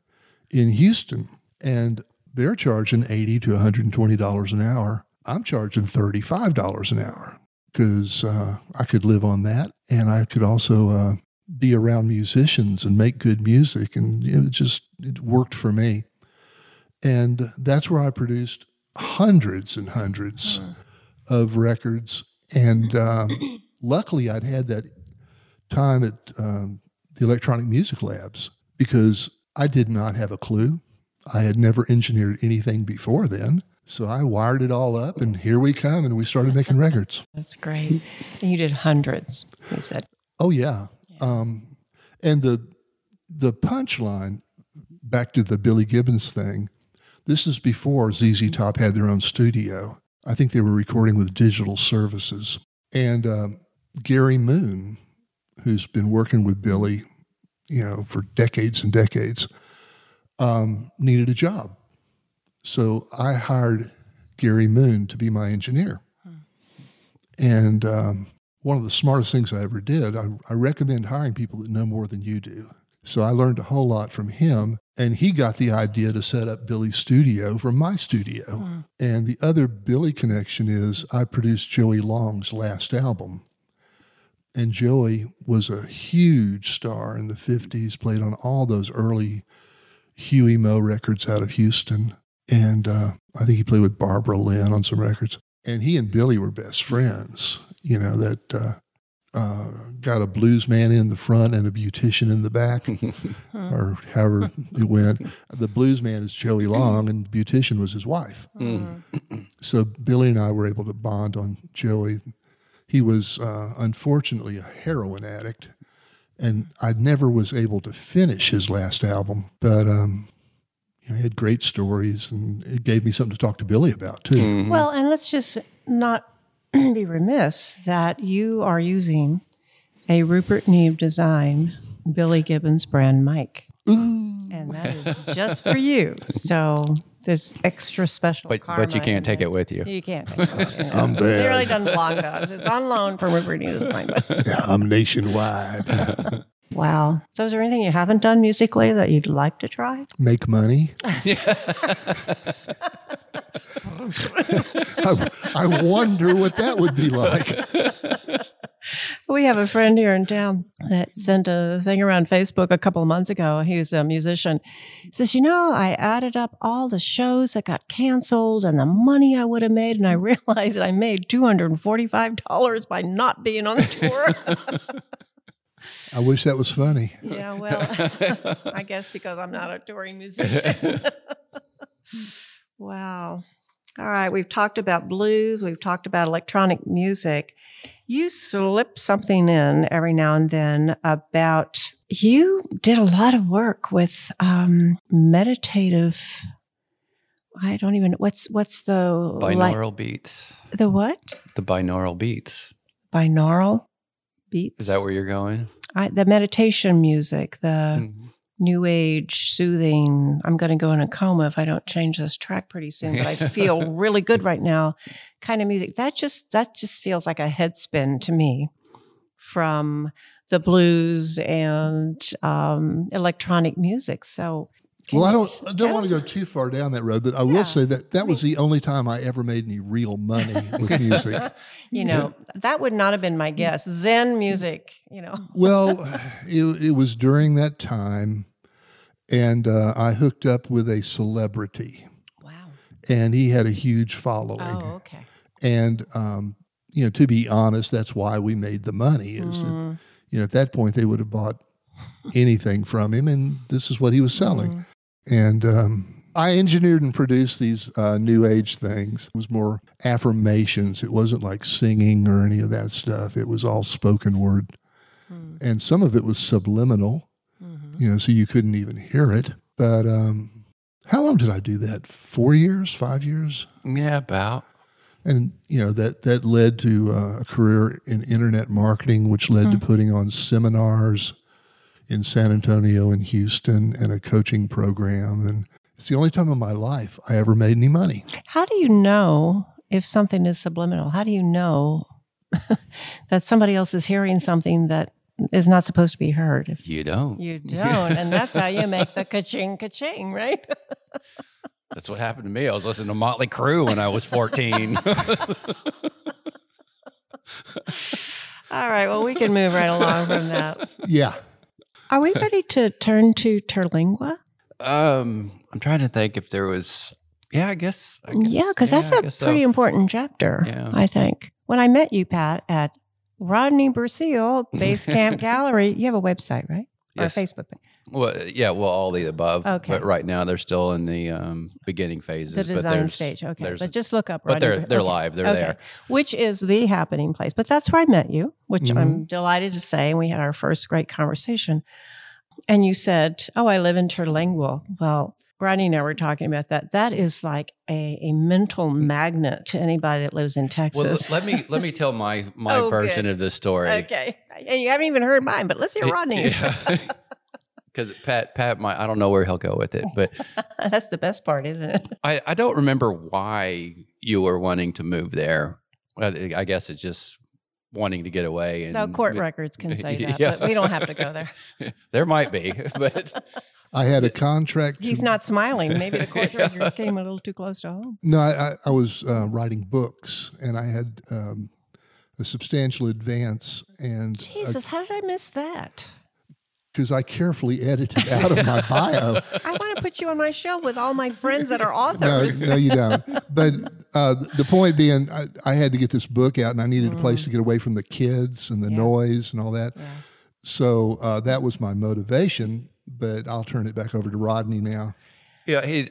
in Houston. And they're charging 80 to $120 an hour. I'm charging $35 an hour because uh, I could live on that. And I could also uh, be around musicians and make good music. And it just it worked for me. And that's where I produced hundreds and hundreds of records. And um, luckily, I'd had that time at um, the Electronic Music Labs because I did not have a clue. I had never engineered anything before then. So I wired it all up, and here we come, and we started making records. that's great. And you did hundreds. You said, Oh yeah, Um, and the the punchline back to the Billy Gibbons thing. This is before ZZ Top had their own studio. I think they were recording with Digital Services, and um, Gary Moon, who's been working with Billy, you know, for decades and decades, um, needed a job. So I hired Gary Moon to be my engineer. And um, one of the smartest things I ever did, I, I recommend hiring people that know more than you do. So I learned a whole lot from him. And he got the idea to set up Billy's studio from my studio. And the other Billy connection is I produced Joey Long's last album. And Joey was a huge star in the 50s, played on all those early Huey Meaux records out of Houston. And uh, I think he played with Barbara Lynn on some records. And he and Billy were best friends. You know, that uh, uh, got a blues man in the front and a beautician in the back, or however it went. The blues man is Joey Long, and the beautician was his wife. So Billy and I were able to bond on Joey. He was uh, unfortunately a heroin addict, and I never was able to finish his last album, but. Um, you know, he had great stories, and it gave me something to talk to Billy about too. Well, and let's just not be remiss that you are using a Rupert Neve design Billy Gibbons brand mic. And that is just for you. So this extra special. But but you can't take it with you. You can't. Take it with you. I'm They bad. really done blog dogs. It's on loan from Rupert Neve design. But Yeah, I'm nationwide. wow. So is there anything you haven't done musically that you'd like to try? Make money. I, I wonder what that would be like. We have a friend here in town that sent a thing around Facebook a couple of months ago. He was a musician. He says, You know, I added up all the shows that got canceled and the money I would have made, and I realized that I made $245 by not being on the tour. I wish that was funny. yeah, well, I guess because I'm not a touring musician. wow. All right, we've talked about blues, we've talked about electronic music. You slip something in every now and then about you did a lot of work with um, meditative. I don't even what's what's the like- Binaural beats. the what The binaural beats. binaural beats. Is that where you're going? I, the meditation music, the Mhm. new age soothing i'm going to go in a coma if i don't change this track pretty soon but i feel really good right now kind of music that just that just feels like a head spin to me from the blues and um, electronic music so Well, I don't. I don't want to go too far down that road, but I will say that that was the only time I ever made any real money with music. you know that would not have been my guess zen music you know well, it, it was during that time, and uh, I hooked up with a celebrity, wow and he had a huge following. oh okay And um, you know, to be honest, that's why we made the money. Is that Mm. you know at that point they would have bought anything from him, and this is what he was selling. Mm. And um, I engineered and produced these uh, new age things. It was more affirmations. It wasn't like singing or any of that stuff. It was all spoken word, Mm. and some of it was subliminal. Mhm. You know, so you couldn't even hear it. But um, how long did I do that? Four years, five years? Yeah, about. and you know that that led to uh, a career in internet marketing, which led to putting on seminars in San Antonio and Houston, and a coaching program. And it's the only time in my life I ever made any money. How do you know if something is subliminal? How do you know that somebody else is hearing something that is not supposed to be heard? You don't. you don't, and that's how you make the ka-ching, ka-ching, right? That's what happened to me. I was listening to Motley Crue when I was 14. All right, well, we can move right along from that. Yeah, Are we ready to turn to Terlingua? um, I'm trying to think if there was. Yeah, I guess. I guess Yeah, because yeah, that's a guess so. pretty important chapter, Yeah. I think. When I met you, Pat, at Rodney Burseal Base Camp Gallery, you have a website, right? Yes. Or a Facebook thing. Well, yeah, well, all the above. Okay. But right now, they're still in the um, beginning phases. The design stage. Okay. But just look up Right but they're they're okay. live. They're Okay. there. Which is the happening place. But that's where I met you, which I'm delighted to say. And we had our first great conversation. And you said, Oh, I live in Terlingua. Well, Rodney and I were talking about that. That is like a, a mental magnet to anybody that lives in Well, Texas. let me let me tell my my Oh, version good. of this story. okay. And you haven't even heard mine, but let's hear Rodney's. Because Pat Pat might I don't know where he'll go with it, but that's the best part, isn't it? I, I don't remember why you were wanting to move there. I, I guess it's just wanting to get away. And No, court records can say that, Yeah. but we don't have to go there. there might be, but I had a contract. He's not smiling. Maybe the court records came a little too close to home. No, I, I, I was uh, writing books, and I had um, a substantial advance, and Jesus, how did I miss that? Because I carefully edited out of my bio. I want to put you on my show with all my friends that are No, authors. no, no you don't. But uh, the point being, I, I had to get this book out, and I needed a place to get away from the kids and the noise and all that. So uh, that was my motivation. But I'll turn it back over to Rodney now. Yeah, he.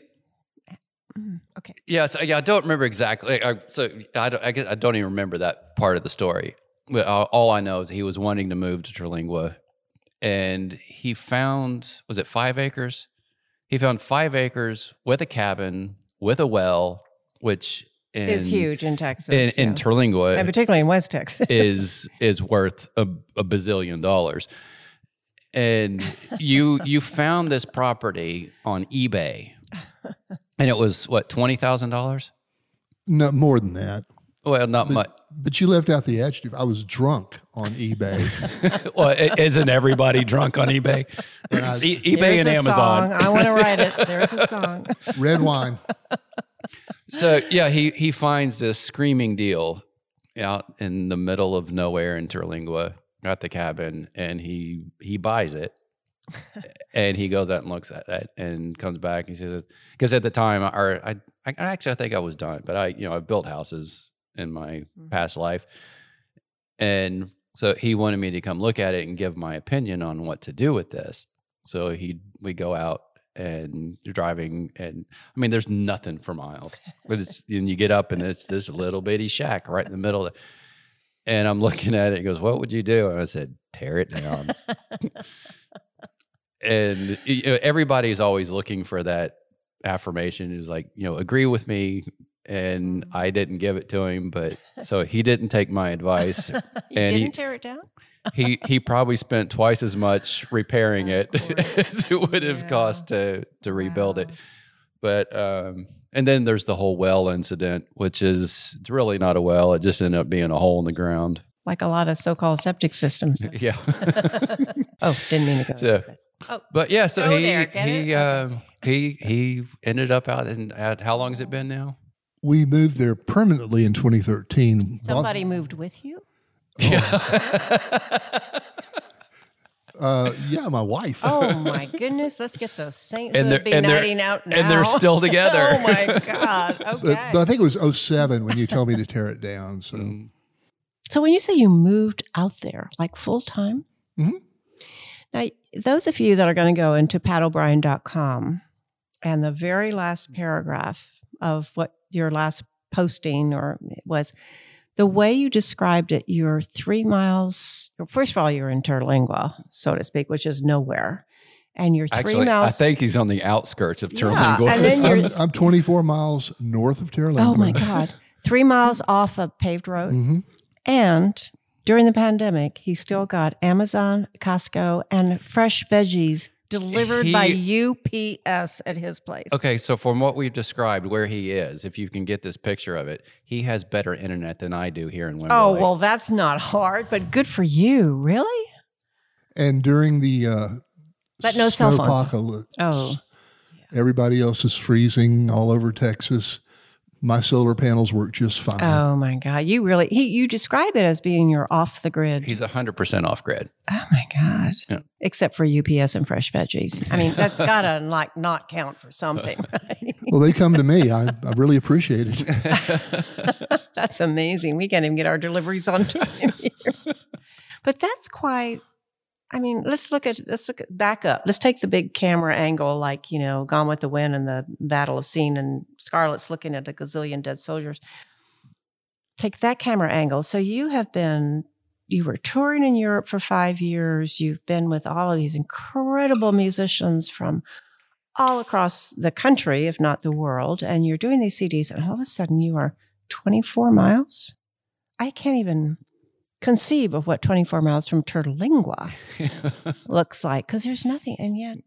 Okay. Yeah, so, yeah, I don't remember exactly. I, so I, don't, I guess I don't even remember that part of the story. But all, all I know is he was wanting to move to Terlingua, and he found was it five acres? He found five acres with a cabin with a well, which in, Is huge in Texas. in, in yeah. Terlingua and particularly in West Texas. is is worth a, a bazillion dollars. And you you found this property on eBay, and it was what twenty thousand dollars. No more than that. Well, not much. But you left out the adjective. I was drunk on eBay. Well, isn't everybody drunk on eBay? E- eBay There's and a Amazon. Song. I want to write it. There's a song. Red wine. So yeah, he he finds this screaming deal out in the middle of nowhere in Terlingua at the cabin, and he he buys it, and he goes out and looks at it, and comes back. And he says, because at the time, or I, I actually I think I was done, but I you know I built houses in my mm-hmm. past life, and so he wanted me to come look at it and give my opinion on what to do with this. So he we go out and you're driving and I mean there's nothing for miles. But it's and you get up and it's this little bitty shack right in the middle of and I'm looking at it he goes, What would you do? And I said, Tear it down. and you know, everybody's always looking for that affirmation is like, you know, agree with me. And I didn't give it to him, but so he didn't take my advice. You And he- didn't tear it down? he he probably spent twice as much repairing Of it as it would have Yeah. cost to to rebuild it. But um, and then there's the whole well incident, which is it's really not a well; it just ended up being a hole in the ground. Like a lot of so called septic systems. Yeah. oh, didn't mean to go. So- there. Oh, but yeah, so he there, he um, he he ended up out in at how long has it been now? We moved there permanently in 2013. Bought- somebody moved with you? uh, yeah, my wife. Oh my goodness! Let's get the sainthood And they're- be and they're- out now. and they're still together. oh my god! Okay. but I think it was 07 when you told me to tear it down. So Mm. So when you say you moved out there, like full time, Mhm. now those of you that are going to go into patobryan.com and the very last paragraph of what your last posting or it was the way you described it, you're three miles. First of all, you're in Terlingua, so to speak, which is nowhere, and you're three Actually, I miles. think he's on the outskirts of Yeah, and then you're- I'm, I'm 24 miles north of Terlingua. oh my god, three miles off a paved road. hmm And during the pandemic, he still got Amazon, Costco, and fresh veggies delivered by UPS at his place. Okay, so from what we've described, where he is, if you can get this picture of it, he has better internet than I do here in Wimberley. Oh, well, that's not hard, but good for you. Really? And during the uh, But no cell phones. snowpocalypse, Oh. everybody else is freezing all over Texas. My solar panels work just fine. Oh my God. You really, he, you describe it as being your off the grid. he's hundred percent off grid. oh my God. Yeah. Except for UPS and fresh veggies. I mean, that's got to like not count for something, right? Well, they come to me. I, I really appreciate it. That's amazing. We can't even get our deliveries on time here. But that's quite I mean, let's look at let's look at, back up. Let's take the big camera angle, like you know, Gone with the Wind and the Battle of Scene, and Scarlett's looking at a gazillion dead soldiers. Take that camera angle. So you have been, you were touring in Europe for five years. You've been with all of these incredible musicians from all across the country, if not the world, and you're doing these CDs, and all of a sudden you are 24 miles. I can't even conceive of what 24 miles from Terlingua looks like because there's nothing. And yet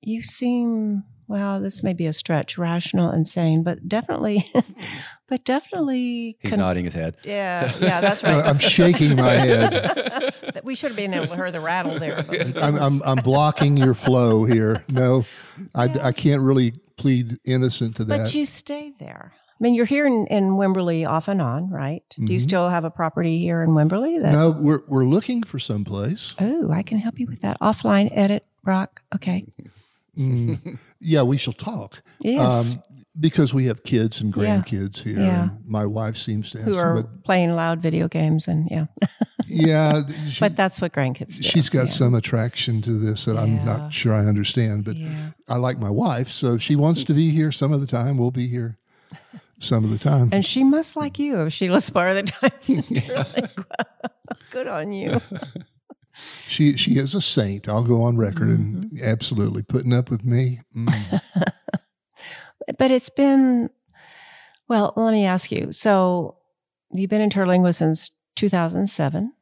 you seem, well, this may be a stretch, rational and sane, but definitely, but definitely. He's con- nodding his head. Yeah, yeah, that's right. I'm shaking my head. We should have been able to hear the rattle there. I'm. I'm, I'm blocking your flow here. No, I, I can't really plead innocent to that. But you stay there. I mean, you're here in, in Wimberley off and on, right? Do you Mhm. still have a property here in Wimberley? That, No, we're we're looking for someplace. Oh, I can help you with that. Offline edit, Brock. Okay. Mm, yeah, we shall talk. Yes. Um, because we have kids and Yeah. grandkids here. Yeah. and my wife seems to have Who are some. playing loud video games and yeah. Yeah, she, but that's what grandkids do. she's got yeah. some attraction to this that I'm not sure I understand. But Yeah. I like my wife, so if she wants to be here some of the time, we'll be here some of the time. And she must like you if she lists part of the time. You're like, "Wow, Good on you. She she is a saint. I'll go on record and Mm-hmm. absolutely putting up with me. Mm. But it's been, well, let me ask you. So you've been in Terlingua since 2007,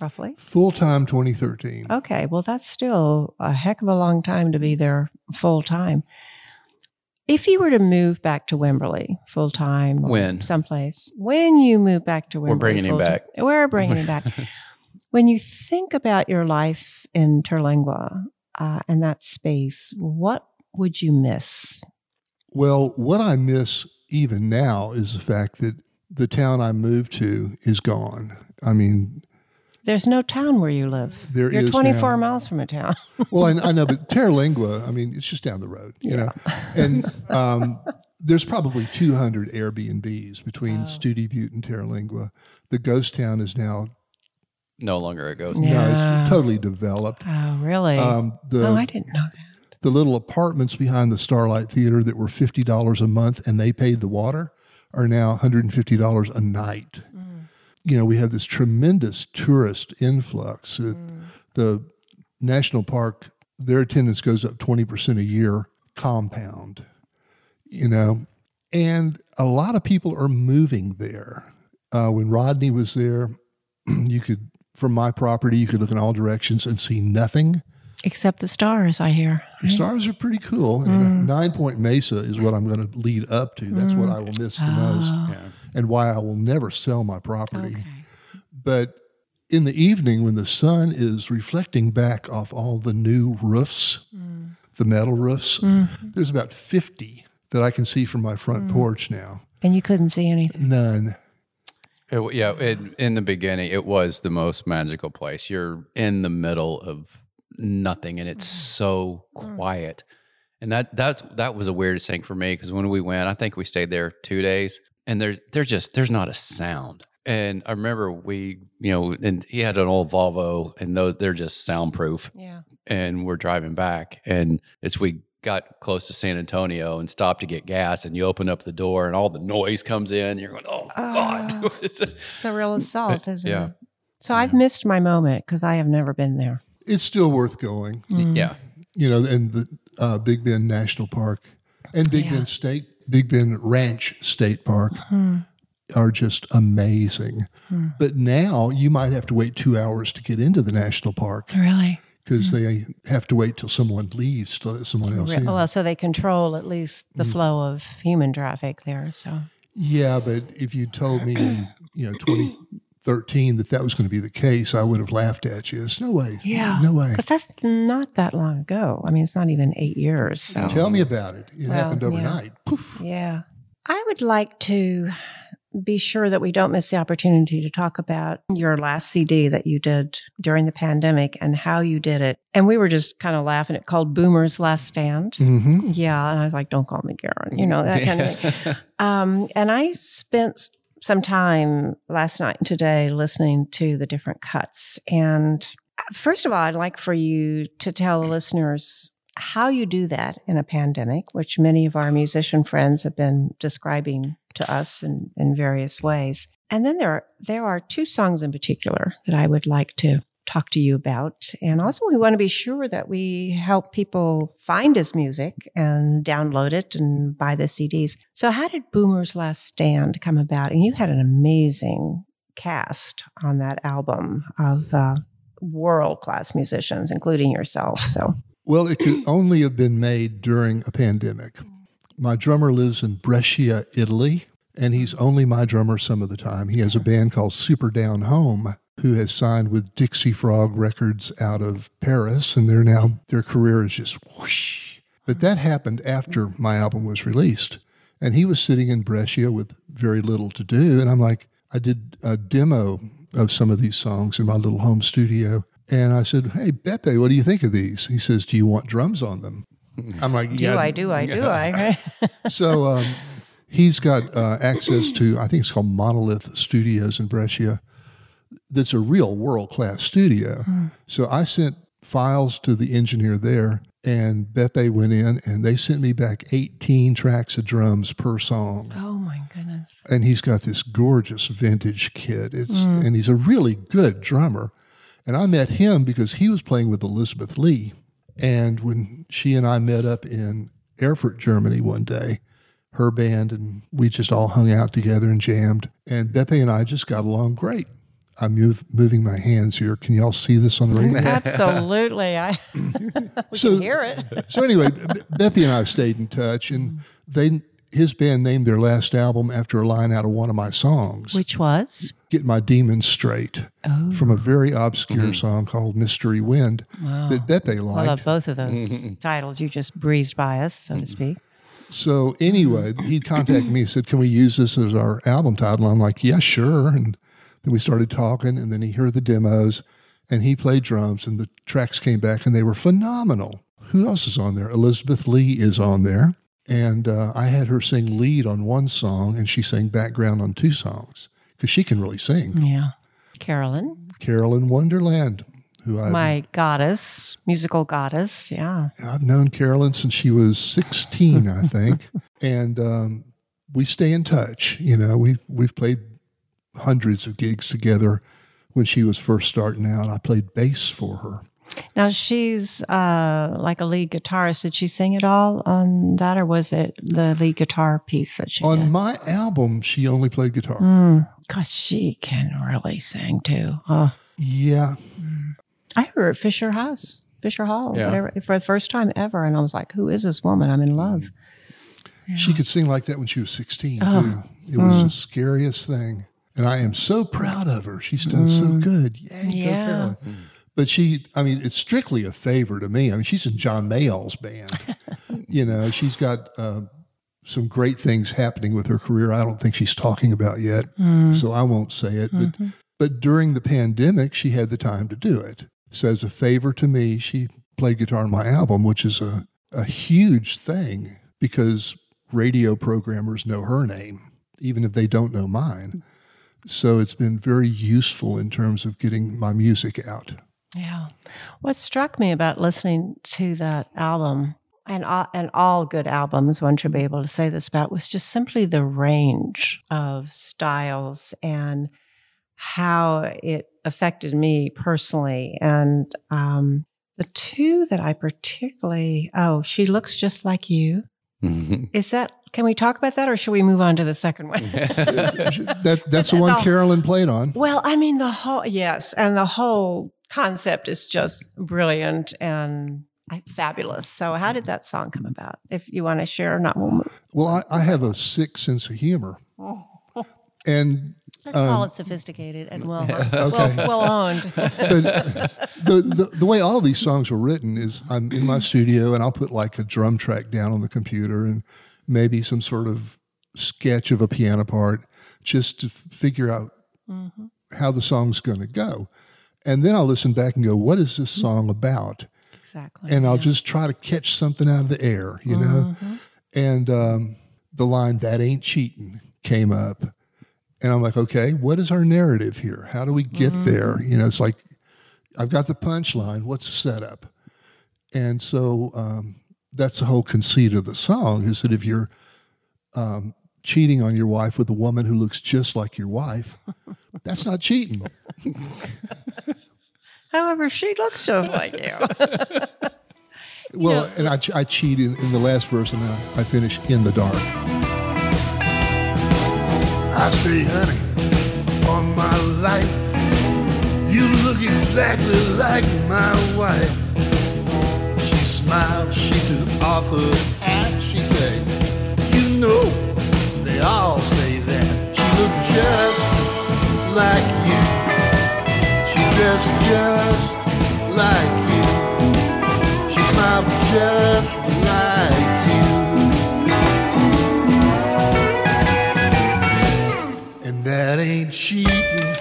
roughly? Full time 2013. Okay. Well, that's still a heck of a long time to be there full time. If you were to move back to Wimberley full time, When? someplace, when you move back to Wimberley, We're bringing him back. We're bringing him back. when you think about your life in Terlingua uh, and that space, what would you miss? Well, what I miss even now is the fact that the town I moved to is gone. I mean, There's no town where you live. There You're is 24 now. miles from a town. well, I, I know, but Terralingua, I mean, it's just down the road, you know. And um, there's probably 200 Airbnbs between Wow. Study Butte and Terralingua. The ghost town is now, No longer a ghost. Town. Yeah. no, it's totally developed. Oh, really? Um, the oh, I didn't know that. the little apartments behind the Starlight Theater that were fifty dollars a month and they paid the water are now one hundred and fifty dollars a night. You know, we have this tremendous tourist influx. Uh, The national park, their attendance goes up twenty percent a year compound. You know, and a lot of people are moving there. Uh, when Rodney was there, you could from my property you could look in all directions and see nothing. Except the stars, I hear. The stars are pretty cool. And Nine Point Mesa is what I'm going to lead up to. That's what I will miss the most, Yeah. And why I will never sell my property. Okay. But in the evening, when the sun is reflecting back off all the new roofs, mm. the metal roofs, mm-hmm. there's about 50 that I can see from my front mm. porch now. And you couldn't see anything. None. It, yeah, it, in the beginning, it was the most magical place. You're in the middle of nothing, and it's mm. so quiet. And that that's that was the weirdest thing for me because when we went, I think we stayed there two days, and there there's just there's not a sound. And I remember we, you know, and he had an old Volvo, and those they're just soundproof. Yeah. And we're driving back, and as we got close to San Antonio and stopped to get gas, and you open up the door, and all the noise comes in, you're going, "Oh God!" Ah. It's- It's a real assault, isn't yeah. it? So I've missed my moment because I have never been there. It's still worth going. yeah. You know, and the uh, Big Bend National Park and Big Yeah. Bend State, Big Bend Ranch State Park Hmm. are just amazing. Mm. But now you might have to wait two hours to get into the national park Really? because mm. they have to wait till someone leaves to let someone else in. Well, so they control at least the mm. flow of human traffic there. So Yeah, but if you told me in you know 2013 that that was going to be the case, I would have laughed at you. It's no way. Yeah. no way. because that's not that long ago. I mean, it's not even eight years. So Tell me about it. It Well, happened yeah. overnight. Poof. Yeah. I would like to be sure that we don't miss the opportunity to talk about your last CD that you did during the pandemic and how you did it. And we were just kind of laughing. It called Boomer's Last Stand. hmm Yeah. And I was like, don't call me Karen, you know, that kind of thing. Um, and I spent some time last night and today listening to the different cuts. And uh, first of all, I'd like for you to tell the listeners how you do that in a pandemic, which many of our musician friends have been describing to us in, in various ways. And then there are, there are two songs in particular that I would like to talk to you about. And also, we want to be sure that we help people find his music and download it and buy the CDs. So, how did Boomer's Last Stand come about? And you had an amazing cast on that album of uh, world class musicians, including yourself. So, Well, it could only have been made during a pandemic. My drummer lives in Brescia, Italy, and he's only my drummer some of the time. He has a band called Superdownhome, who has signed with Dixie Frog Records out of Paris, and they're now their career is just whoosh. But that happened after my album was released, And he was sitting in Brescia with very little to do. And I'm like, I did a demo of some of these songs in my little home studio. And I said, Hey, Beppe, what do you think of these? He says, Do you want drums on them? I'm like, Do Yeah. I, do I, do I? So um, he's got uh, access to, I think it's called Monolith Studios in Brescia. That's a real world class studio. Mm. So I sent files to the engineer there, and Beppe went in and they sent me back 18 tracks of drums per song. oh my goodness. And he's got this gorgeous vintage kit. It's mm. and he's a really good drummer. And I met him because he was playing with Elizabeth Lee. And when she and I met up in Erfurt, Germany one day, her band and we just all hung out together and jammed. And Beppe and I just got along great. I'm move, moving my hands here. Can y'all see this on the radio? Absolutely. I we So- can hear it. so anyway, Be- Beppe and I stayed in touch, and they his band named their last album after a line out of one of my songs, Which was? "Get My Demons Straight," Oh. from a very obscure mm-hmm. song called "Mystery Wind" that Beppe I love both of those mm-hmm. titles. You just breezed by us, so to speak. So anyway, he contacted me and said, "Can we use this as our album title?" I'm like, "Yeah, sure." And then we started talking, and then he heard the demos, and he played drums, and the tracks came back, and they were phenomenal. Who else is on there? Elizabeth Lee is on there, and uh, I had her sing lead on one song, and she sang background on two songs because she can really sing. Yeah. Carolyn, Carolyn Wonderland, who I my goddess, musical goddess. Yeah. I've known Carolyn since she was 16, I think, and um, we stay in touch. You know, we we've played hundreds of gigs together. When she was first starting out, I played bass for her. Now she's uh, like a lead guitarist. Did she sing it all on that, or was it the lead guitar piece that she On did? my album, she only played guitar. Hmm. Because she can really sing too. Oh, Yeah, I heard her at Fisher House, Fisher Hall, Yeah. whatever, for the first time ever, and I was like, "Who is this woman? I'm in mm-hmm. love." she could sing like that when she was 16 too. It was the mm. scariest thing, and I am so proud of her. She's done so mm. good. Yay, go Yeah. Carolyn. Mm. But she, I mean, it's strictly a favor to me. I mean, she's in John Mayall's band. you know, she's got uh, some great things happening with her career. I don't think she's talking about yet, mm. so I won't say it. But mm-hmm. but during the pandemic, she had the time to do it. So as a favor to me, she played guitar on my album, which is a a huge thing because radio programmers know her name, even if they don't know mine. So it's been very useful in terms of getting my music out. Yeah. What struck me about listening to that album and all, and all good albums, one should be able to say this about, was just simply the range of styles and how it affected me personally. And um, the two that I particularly, oh, she looks just like you. Mm-hmm. Is that? Can we talk about that, or should we move on to the second one? That that's the one the- Carolyn played on. Well, I mean, the whole, yes, and the whole concept is just brilliant and uh, fabulous. So, how did that song come about? If you want to share, not we'll. Well, I, I have a sick sense of humor, oh. and Let's call um, it sophisticated and well, well, well owned. the, the the way all of these songs were written is I'm in my studio and I'll put like a drum track down on the computer and maybe some sort of sketch of a piano part just to f- figure out mm-hmm. how the song's going to go. And then I'll listen back and go, what is this song about? exactly. And I'll just try to catch something out of the air, you know? Mm-hmm. And um, the line, that ain't cheating, came up. And I'm like, okay, what is our narrative here? How do we get there? You know, it's like, I've got the punchline. What's the setup? And so um, that's the whole conceit of the song is that if you're um, cheating on your wife with a woman who looks just like your wife, that's not cheating. However, she looks just like you. Well, and I, I cheat in, in the last verse and I, I finish in the dark. I say, honey, upon my life, you look exactly like my wife. She smiled, she took off her hat, she said, You know, they all say that. She looked just like you. She dressed just like you. She smiled just like you. Ain't cheating.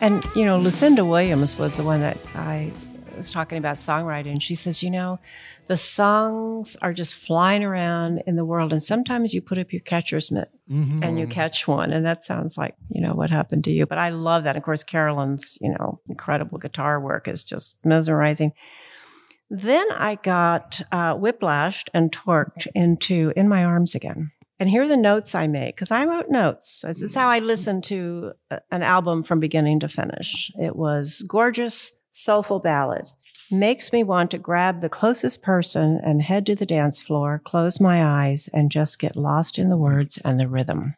And, you know, Lucinda Williams was the one that I was talking about songwriting. And she says, you know, the songs are just flying around in the world. And sometimes you put up your catcher's mitt and you catch one. And that sounds like, you know, what happened to you. But I love that. Of course, Carolyn's, you know, incredible guitar work is just mesmerizing. Then I got uh, whiplashed and torqued into In My Arms Again. And here are the notes I made because I wrote notes. This is how I mm-hmm. listened to an album from beginning to finish. It was gorgeous, soulful ballad. Makes me want to grab the closest person and head to the dance floor, close my eyes, and just get lost in the words and the rhythm.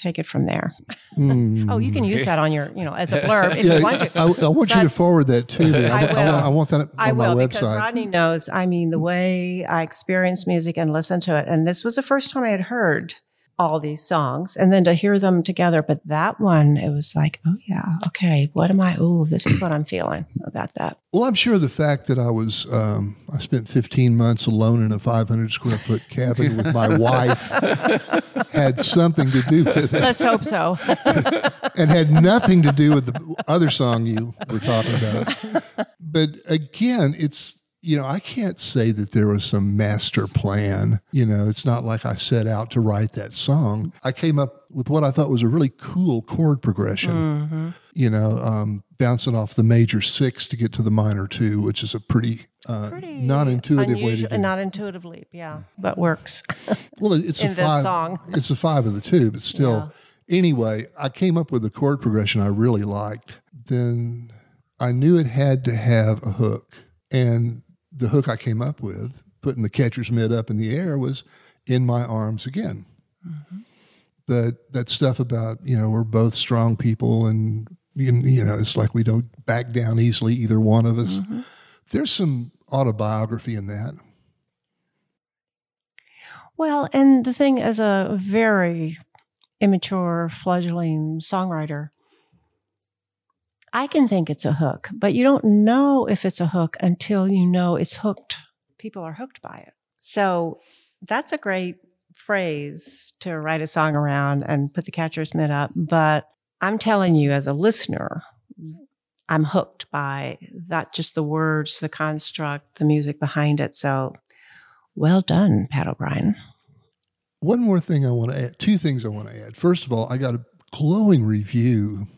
Take it from there. Mm. Oh, you can use that on your, you know, as a blurb if Yeah, you want to. I, I want you to forward that to me. I I, want, will. I want that on I will my because website. Rodney knows. I mean, the way I experience music and listen to it, and this was the first time I had heard all these songs, and then to hear them together. But that one, it was like, oh yeah, okay, what am I? Oh, this is what I'm feeling about that. Well, I'm sure the fact that I was, um, I spent 15 months alone in a 500 square foot cabin with my wife had something to do with it Let's hope so. and had nothing to do with the other song you were talking about. But again, it's, you know, I can't say that there was some master plan. You know, it's not like I set out to write that song. I came up with what I thought was a really cool chord progression, you know, um, bouncing off the major six to get to the minor two, which is a pretty, uh, non intuitive way to do it. Not intuitive leap, yeah, but works. Well, it's in a this five, song. It's a five of the two, but still. Anyway, I came up with a chord progression I really liked. Then I knew it had to have a hook, and the hook I came up with, putting the catcher's mitt up in the air, was "In My Arms Again." Mm-hmm. But that stuff about you know we're both strong people, and you you know it's like we don't back down easily, either one of us. Mm-hmm. There's some autobiography in that. Well, and the thing as a very immature, fledgling songwriter, I can think it's a hook, but you don't know if it's a hook until you know it's hooked. People are hooked by it. So that's a great phrase to write a song around and put the catcher's mitt up. But I'm telling you, as a listener, I'm hooked by not just the words, the construct, the music behind it. So well done, Pat O'Bryan. One more thing I want to add, two things I want to add. First of all, I got a glowing review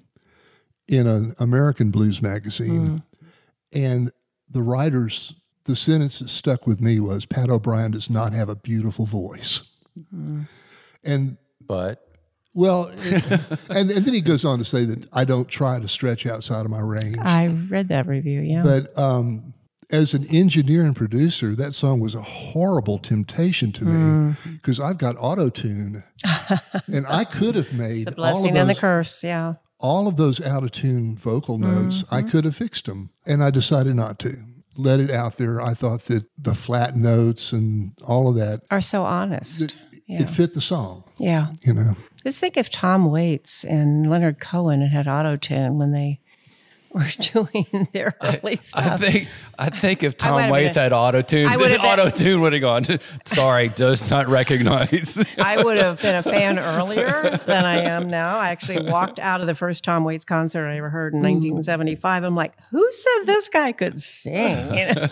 in an American blues magazine, mm. and the writers, the sentence that stuck with me was Pat O'Bryan does not have a beautiful voice. Mm-hmm. And But well, and, and then he goes on to say that I don't try to stretch outside of my range. I read that review, yeah. But um, as an engineer and producer, that song was a horrible temptation to me mm. because I've got auto tune, and I could have made the all of, blessing and the curse, yeah. All of those out of tune vocal notes. I mm-hmm. could have fixed them, and I decided not to. Let it out there. I thought that the flat notes and all of that Are so honest. Yeah. it fit the song. yeah. You know, Just think if Tom Waits and Leonard Cohen had had auto tune when they were doing their early I stuff. think I think if Tom Waits had auto tune, I would've auto tune would have gone. Sorry, does not recognize. I would have been a fan earlier than I am now. I actually walked out of the first Tom Waits concert I ever heard in hmm. 1975. I'm like, who said this guy could sing? You know?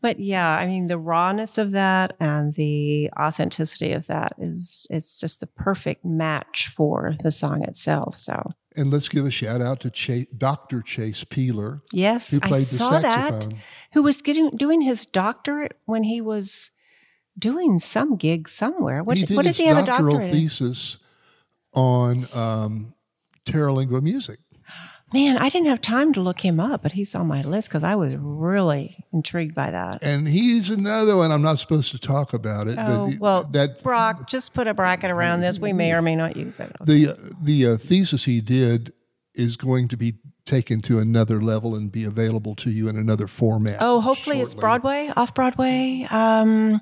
but yeah, I mean, the rawness of that and the authenticity of that is it's just the perfect match for the song itself. So and let's give a shout out to Chase, Dr. Chase Peeler, yes, who I played the saw that. Who was getting doing his doctorate when he was doing some gig somewhere? What, he did what does he have a doctoral thesis on um, Terlingua music. Man, I didn't have time to look him up, but he's on my list because I was really intrigued by that. And he's another one. I'm not supposed to talk about it, Oh, but well, that Brock, just put a bracket around this. We may or may not use it. the the uh, thesis he did is going to be taken to another level and be available to you in another format. Oh, hopefully it's. Broadway, off Broadway. Um,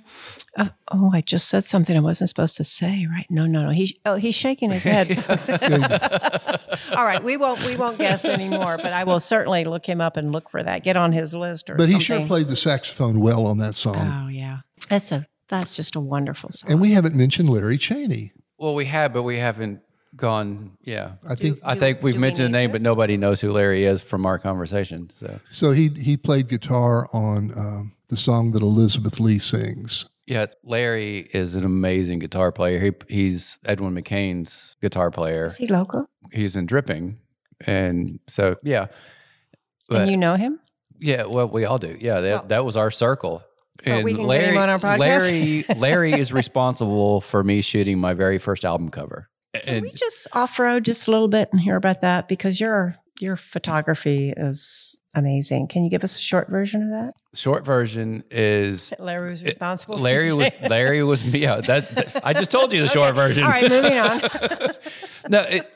uh, oh, I just said something I wasn't supposed to say. Right? No, no, no. He's oh, he's shaking his head. All right, we won't we won't guess anymore, but I will certainly look him up and look for that. Get on his list or something. But something. he sure played the saxophone well on that song. Oh yeah, that's a that's just a wonderful song. And we haven't mentioned Larry Chaney. well, we have, but we haven't gone. Yeah, I think I Do- think we've do we mentioned the name, to? but nobody knows who Larry is from our conversation. So so. He he played guitar on um, the song that Elizabeth Lee sings. yeah, Larry is an amazing guitar player. He, he's Edwin McCain's guitar player. Is he local? He's in Dripping, and so yeah. and you know him? Yeah, well, we all do. Yeah, that, Well- that was our circle. But we can get him on our podcast? Larry, Larry is responsible for me shooting my very first album cover. Can And we just off road just a little bit and hear about that? Because your your photography is amazing. Can you give us a short version of that? short version is Larry was responsible. for Larry was. Larry was me. Yeah, that's I just told you the short version. All right, moving on. no, it,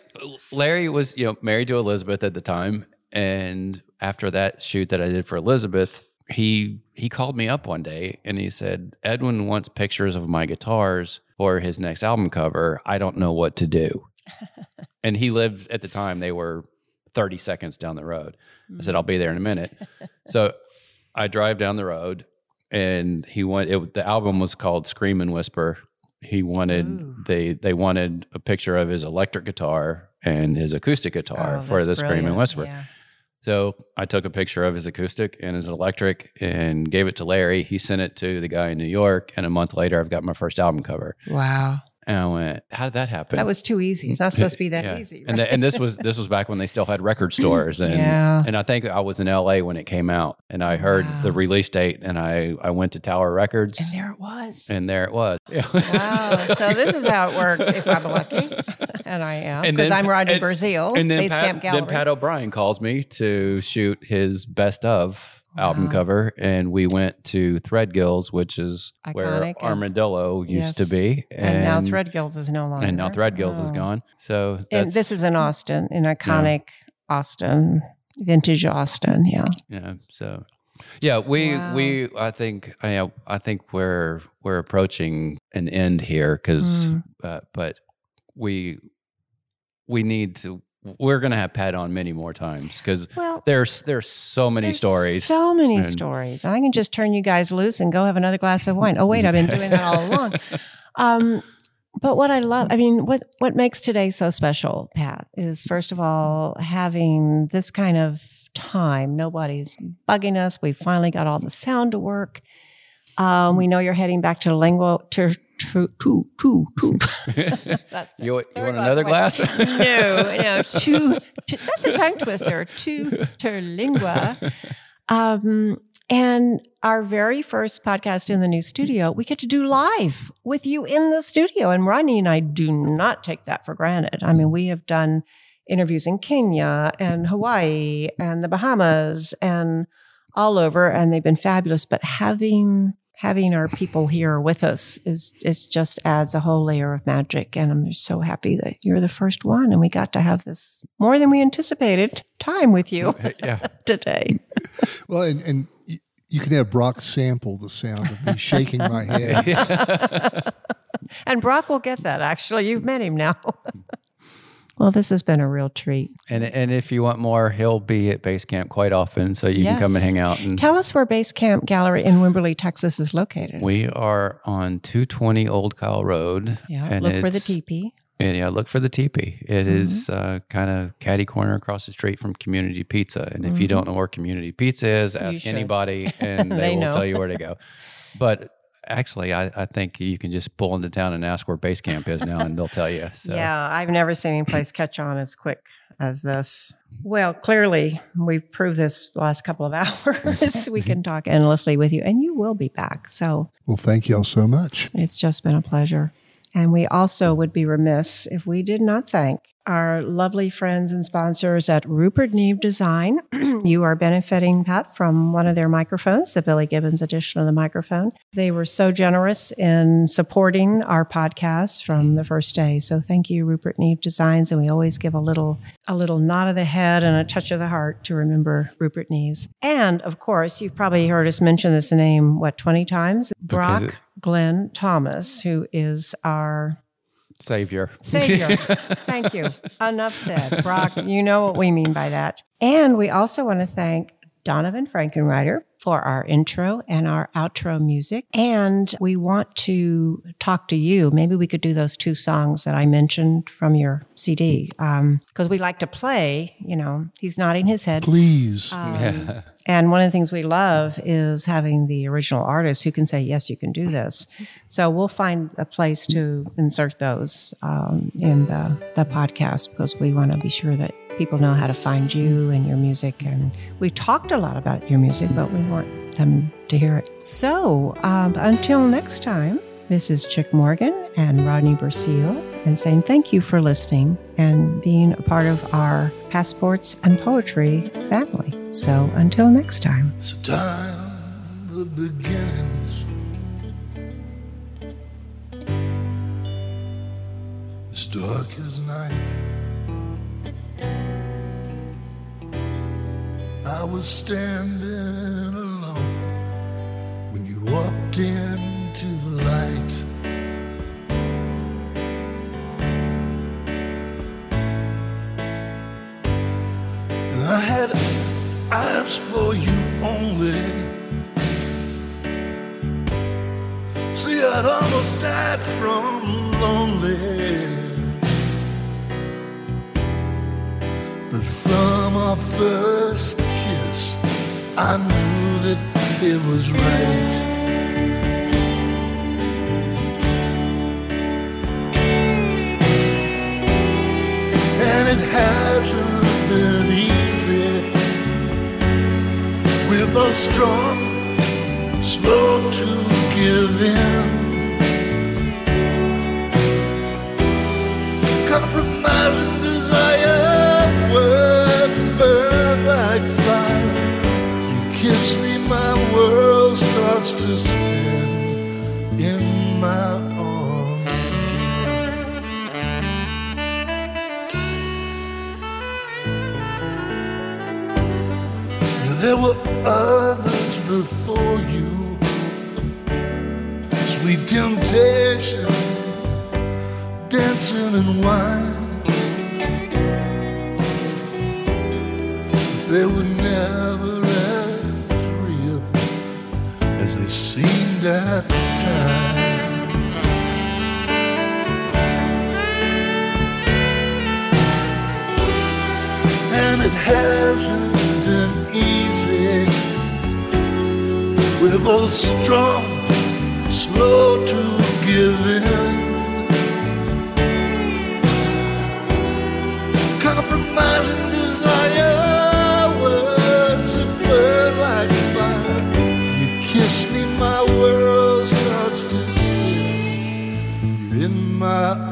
Larry was you know married to Elizabeth at the time, and after that shoot that I did for Elizabeth, he he called me up one day and he said, "Edwin wants pictures of my guitars for his next album cover. I don't know what to do." and he lived at the time; they were thirty seconds down the road. I said, "I'll be there in a minute." Mm-hmm. so I drive down the road, and he went. It, the album was called "Scream and Whisper." He wanted Ooh. they they wanted a picture of his electric guitar and his acoustic guitar Oh, for the Scream and. Whisper. Yeah. So I took a picture of his acoustic and his electric and gave it to Larry. He sent it to the guy in New York, and a month later, I've got my first album cover. Wow. And I went, "How did that happen?" That was too easy. It's not supposed to be that Yeah. easy. And, right? th- and this was this was back when they still had record stores, and Yeah. and I think I was in L.A. when it came out, and I heard Wow. the release date, and I I went to Tower Records, And there it was. and there it was. Wow. so this is how it works if I'm lucky. And I am. Because I'm Rodney and- Brazil, and then Pat, Camp Gallery. then Pat O'Bryan calls me to shoot his best of album Wow. cover, and we went to Threadgills, which is Iconic where and- Armadillo used to be, and, now Threadgills is no longer. and now Threadgills is Oh. gone. So And this is in Austin, in iconic Austin, vintage Austin. Yeah. yeah. So yeah, we Wow. we I think I I think we're we're approaching an end here because Mm. uh, but we we need to. We're going to have Pat on many more times because Well, there's there's so many there's stories. So many And- stories. I can just turn you guys loose and go have another glass of wine. Oh, wait, I've been doing that all along. Um, but what I love, I mean, what what makes today so special, Pat, is first of all having this kind of time. Nobody's bugging us. We finally got all the sound to work. Um, we know you're heading back to lingua to to to to. to. That's you, you want another glass? no, no, to, to that's a tongue twister. Two Terlingua. Um, and our very first podcast in the new studio, we get to do live with you in the studio. And Rodney and I do not take that for granted. I mean, we have done interviews in Kenya and Hawaii and the Bahamas and all over, and they've been fabulous. But having having our people here with us is is just adds a whole layer of magic. And I'm so happy that you're the first one, and we got to have this more than we anticipated time with you yeah. today. Well, and, and you can have Brock sample the sound of me shaking my head. And Brock will get that. Actually, you've met him now. Well, this has been a real treat. And and if you want more, he'll be at base camp quite often, so you can come and hang out. And Tell us where Base Camp Gallery in Wimberley, Texas, is located. we are on two twenty Old Kyle Road. yeah, look for the teepee. And yeah, look for the teepee. It Mm-hmm. is uh, kind of catty corner across the street from Community Pizza. And if you don't know where Community Pizza is, ask Mm-hmm. anybody, and they, They will know. tell you where to go. But actually, I, I think you can just pull into town and ask where base camp is now, and they'll tell you. So Yeah, I've never seen any place catch on as quick as this. Well, clearly, we've proved this last couple of hours. we can talk endlessly with you, and you will be back. So Well, thank y'all so much. It's just been a pleasure. And we also would be remiss if we did not thank our lovely friends and sponsors at Rupert Neve Design. you are benefiting, Pat, from one of their microphones, the Billy Gibbons edition of the microphone. They were so generous in supporting our podcast from the first day. So thank you, Rupert Neve Designs. And we always give a little a little nod of the head and a touch of the heart to remember Rupert Neves. And of course, you've probably heard us mention this name, what, 20 times? Brock Glenn Thomas, who is our savior. Savior. thank you. Enough said. Brock, you know what we mean by that. And we also want to thank Donovan Frankenreiter for our intro and our outro music. And we want to talk to you. Maybe we could do those two songs that I mentioned from your CD. Because we like to play, you know, he's nodding his head. Please. yeah. And one of the things we love is having the original artist who can say, yes, you can do this. So we'll find a place to insert those um, in the, the podcast because we want to be sure that people know how to find you and your music. And we talked a lot about your music, but we want them to hear it. So um, until next time, this is Chick Morgan and Rodney Burseel, and saying thank you for listening and being a part of our Passports and Poetry family. So until next time. It's a time of beginnings. It's dark as night. I was standing alone when you walked into the light. And I had eyes for you only. See, I'd almost died from lonely. But from our first kiss, I knew that it was right. And it hasn't been easy. We're both strong, slow to give in. To spin in my arms again. There were others before you. Sweet temptation, dancing and wine. They were at the time. and it hasn't been easy. We're both strong, slow to give in. Compromising my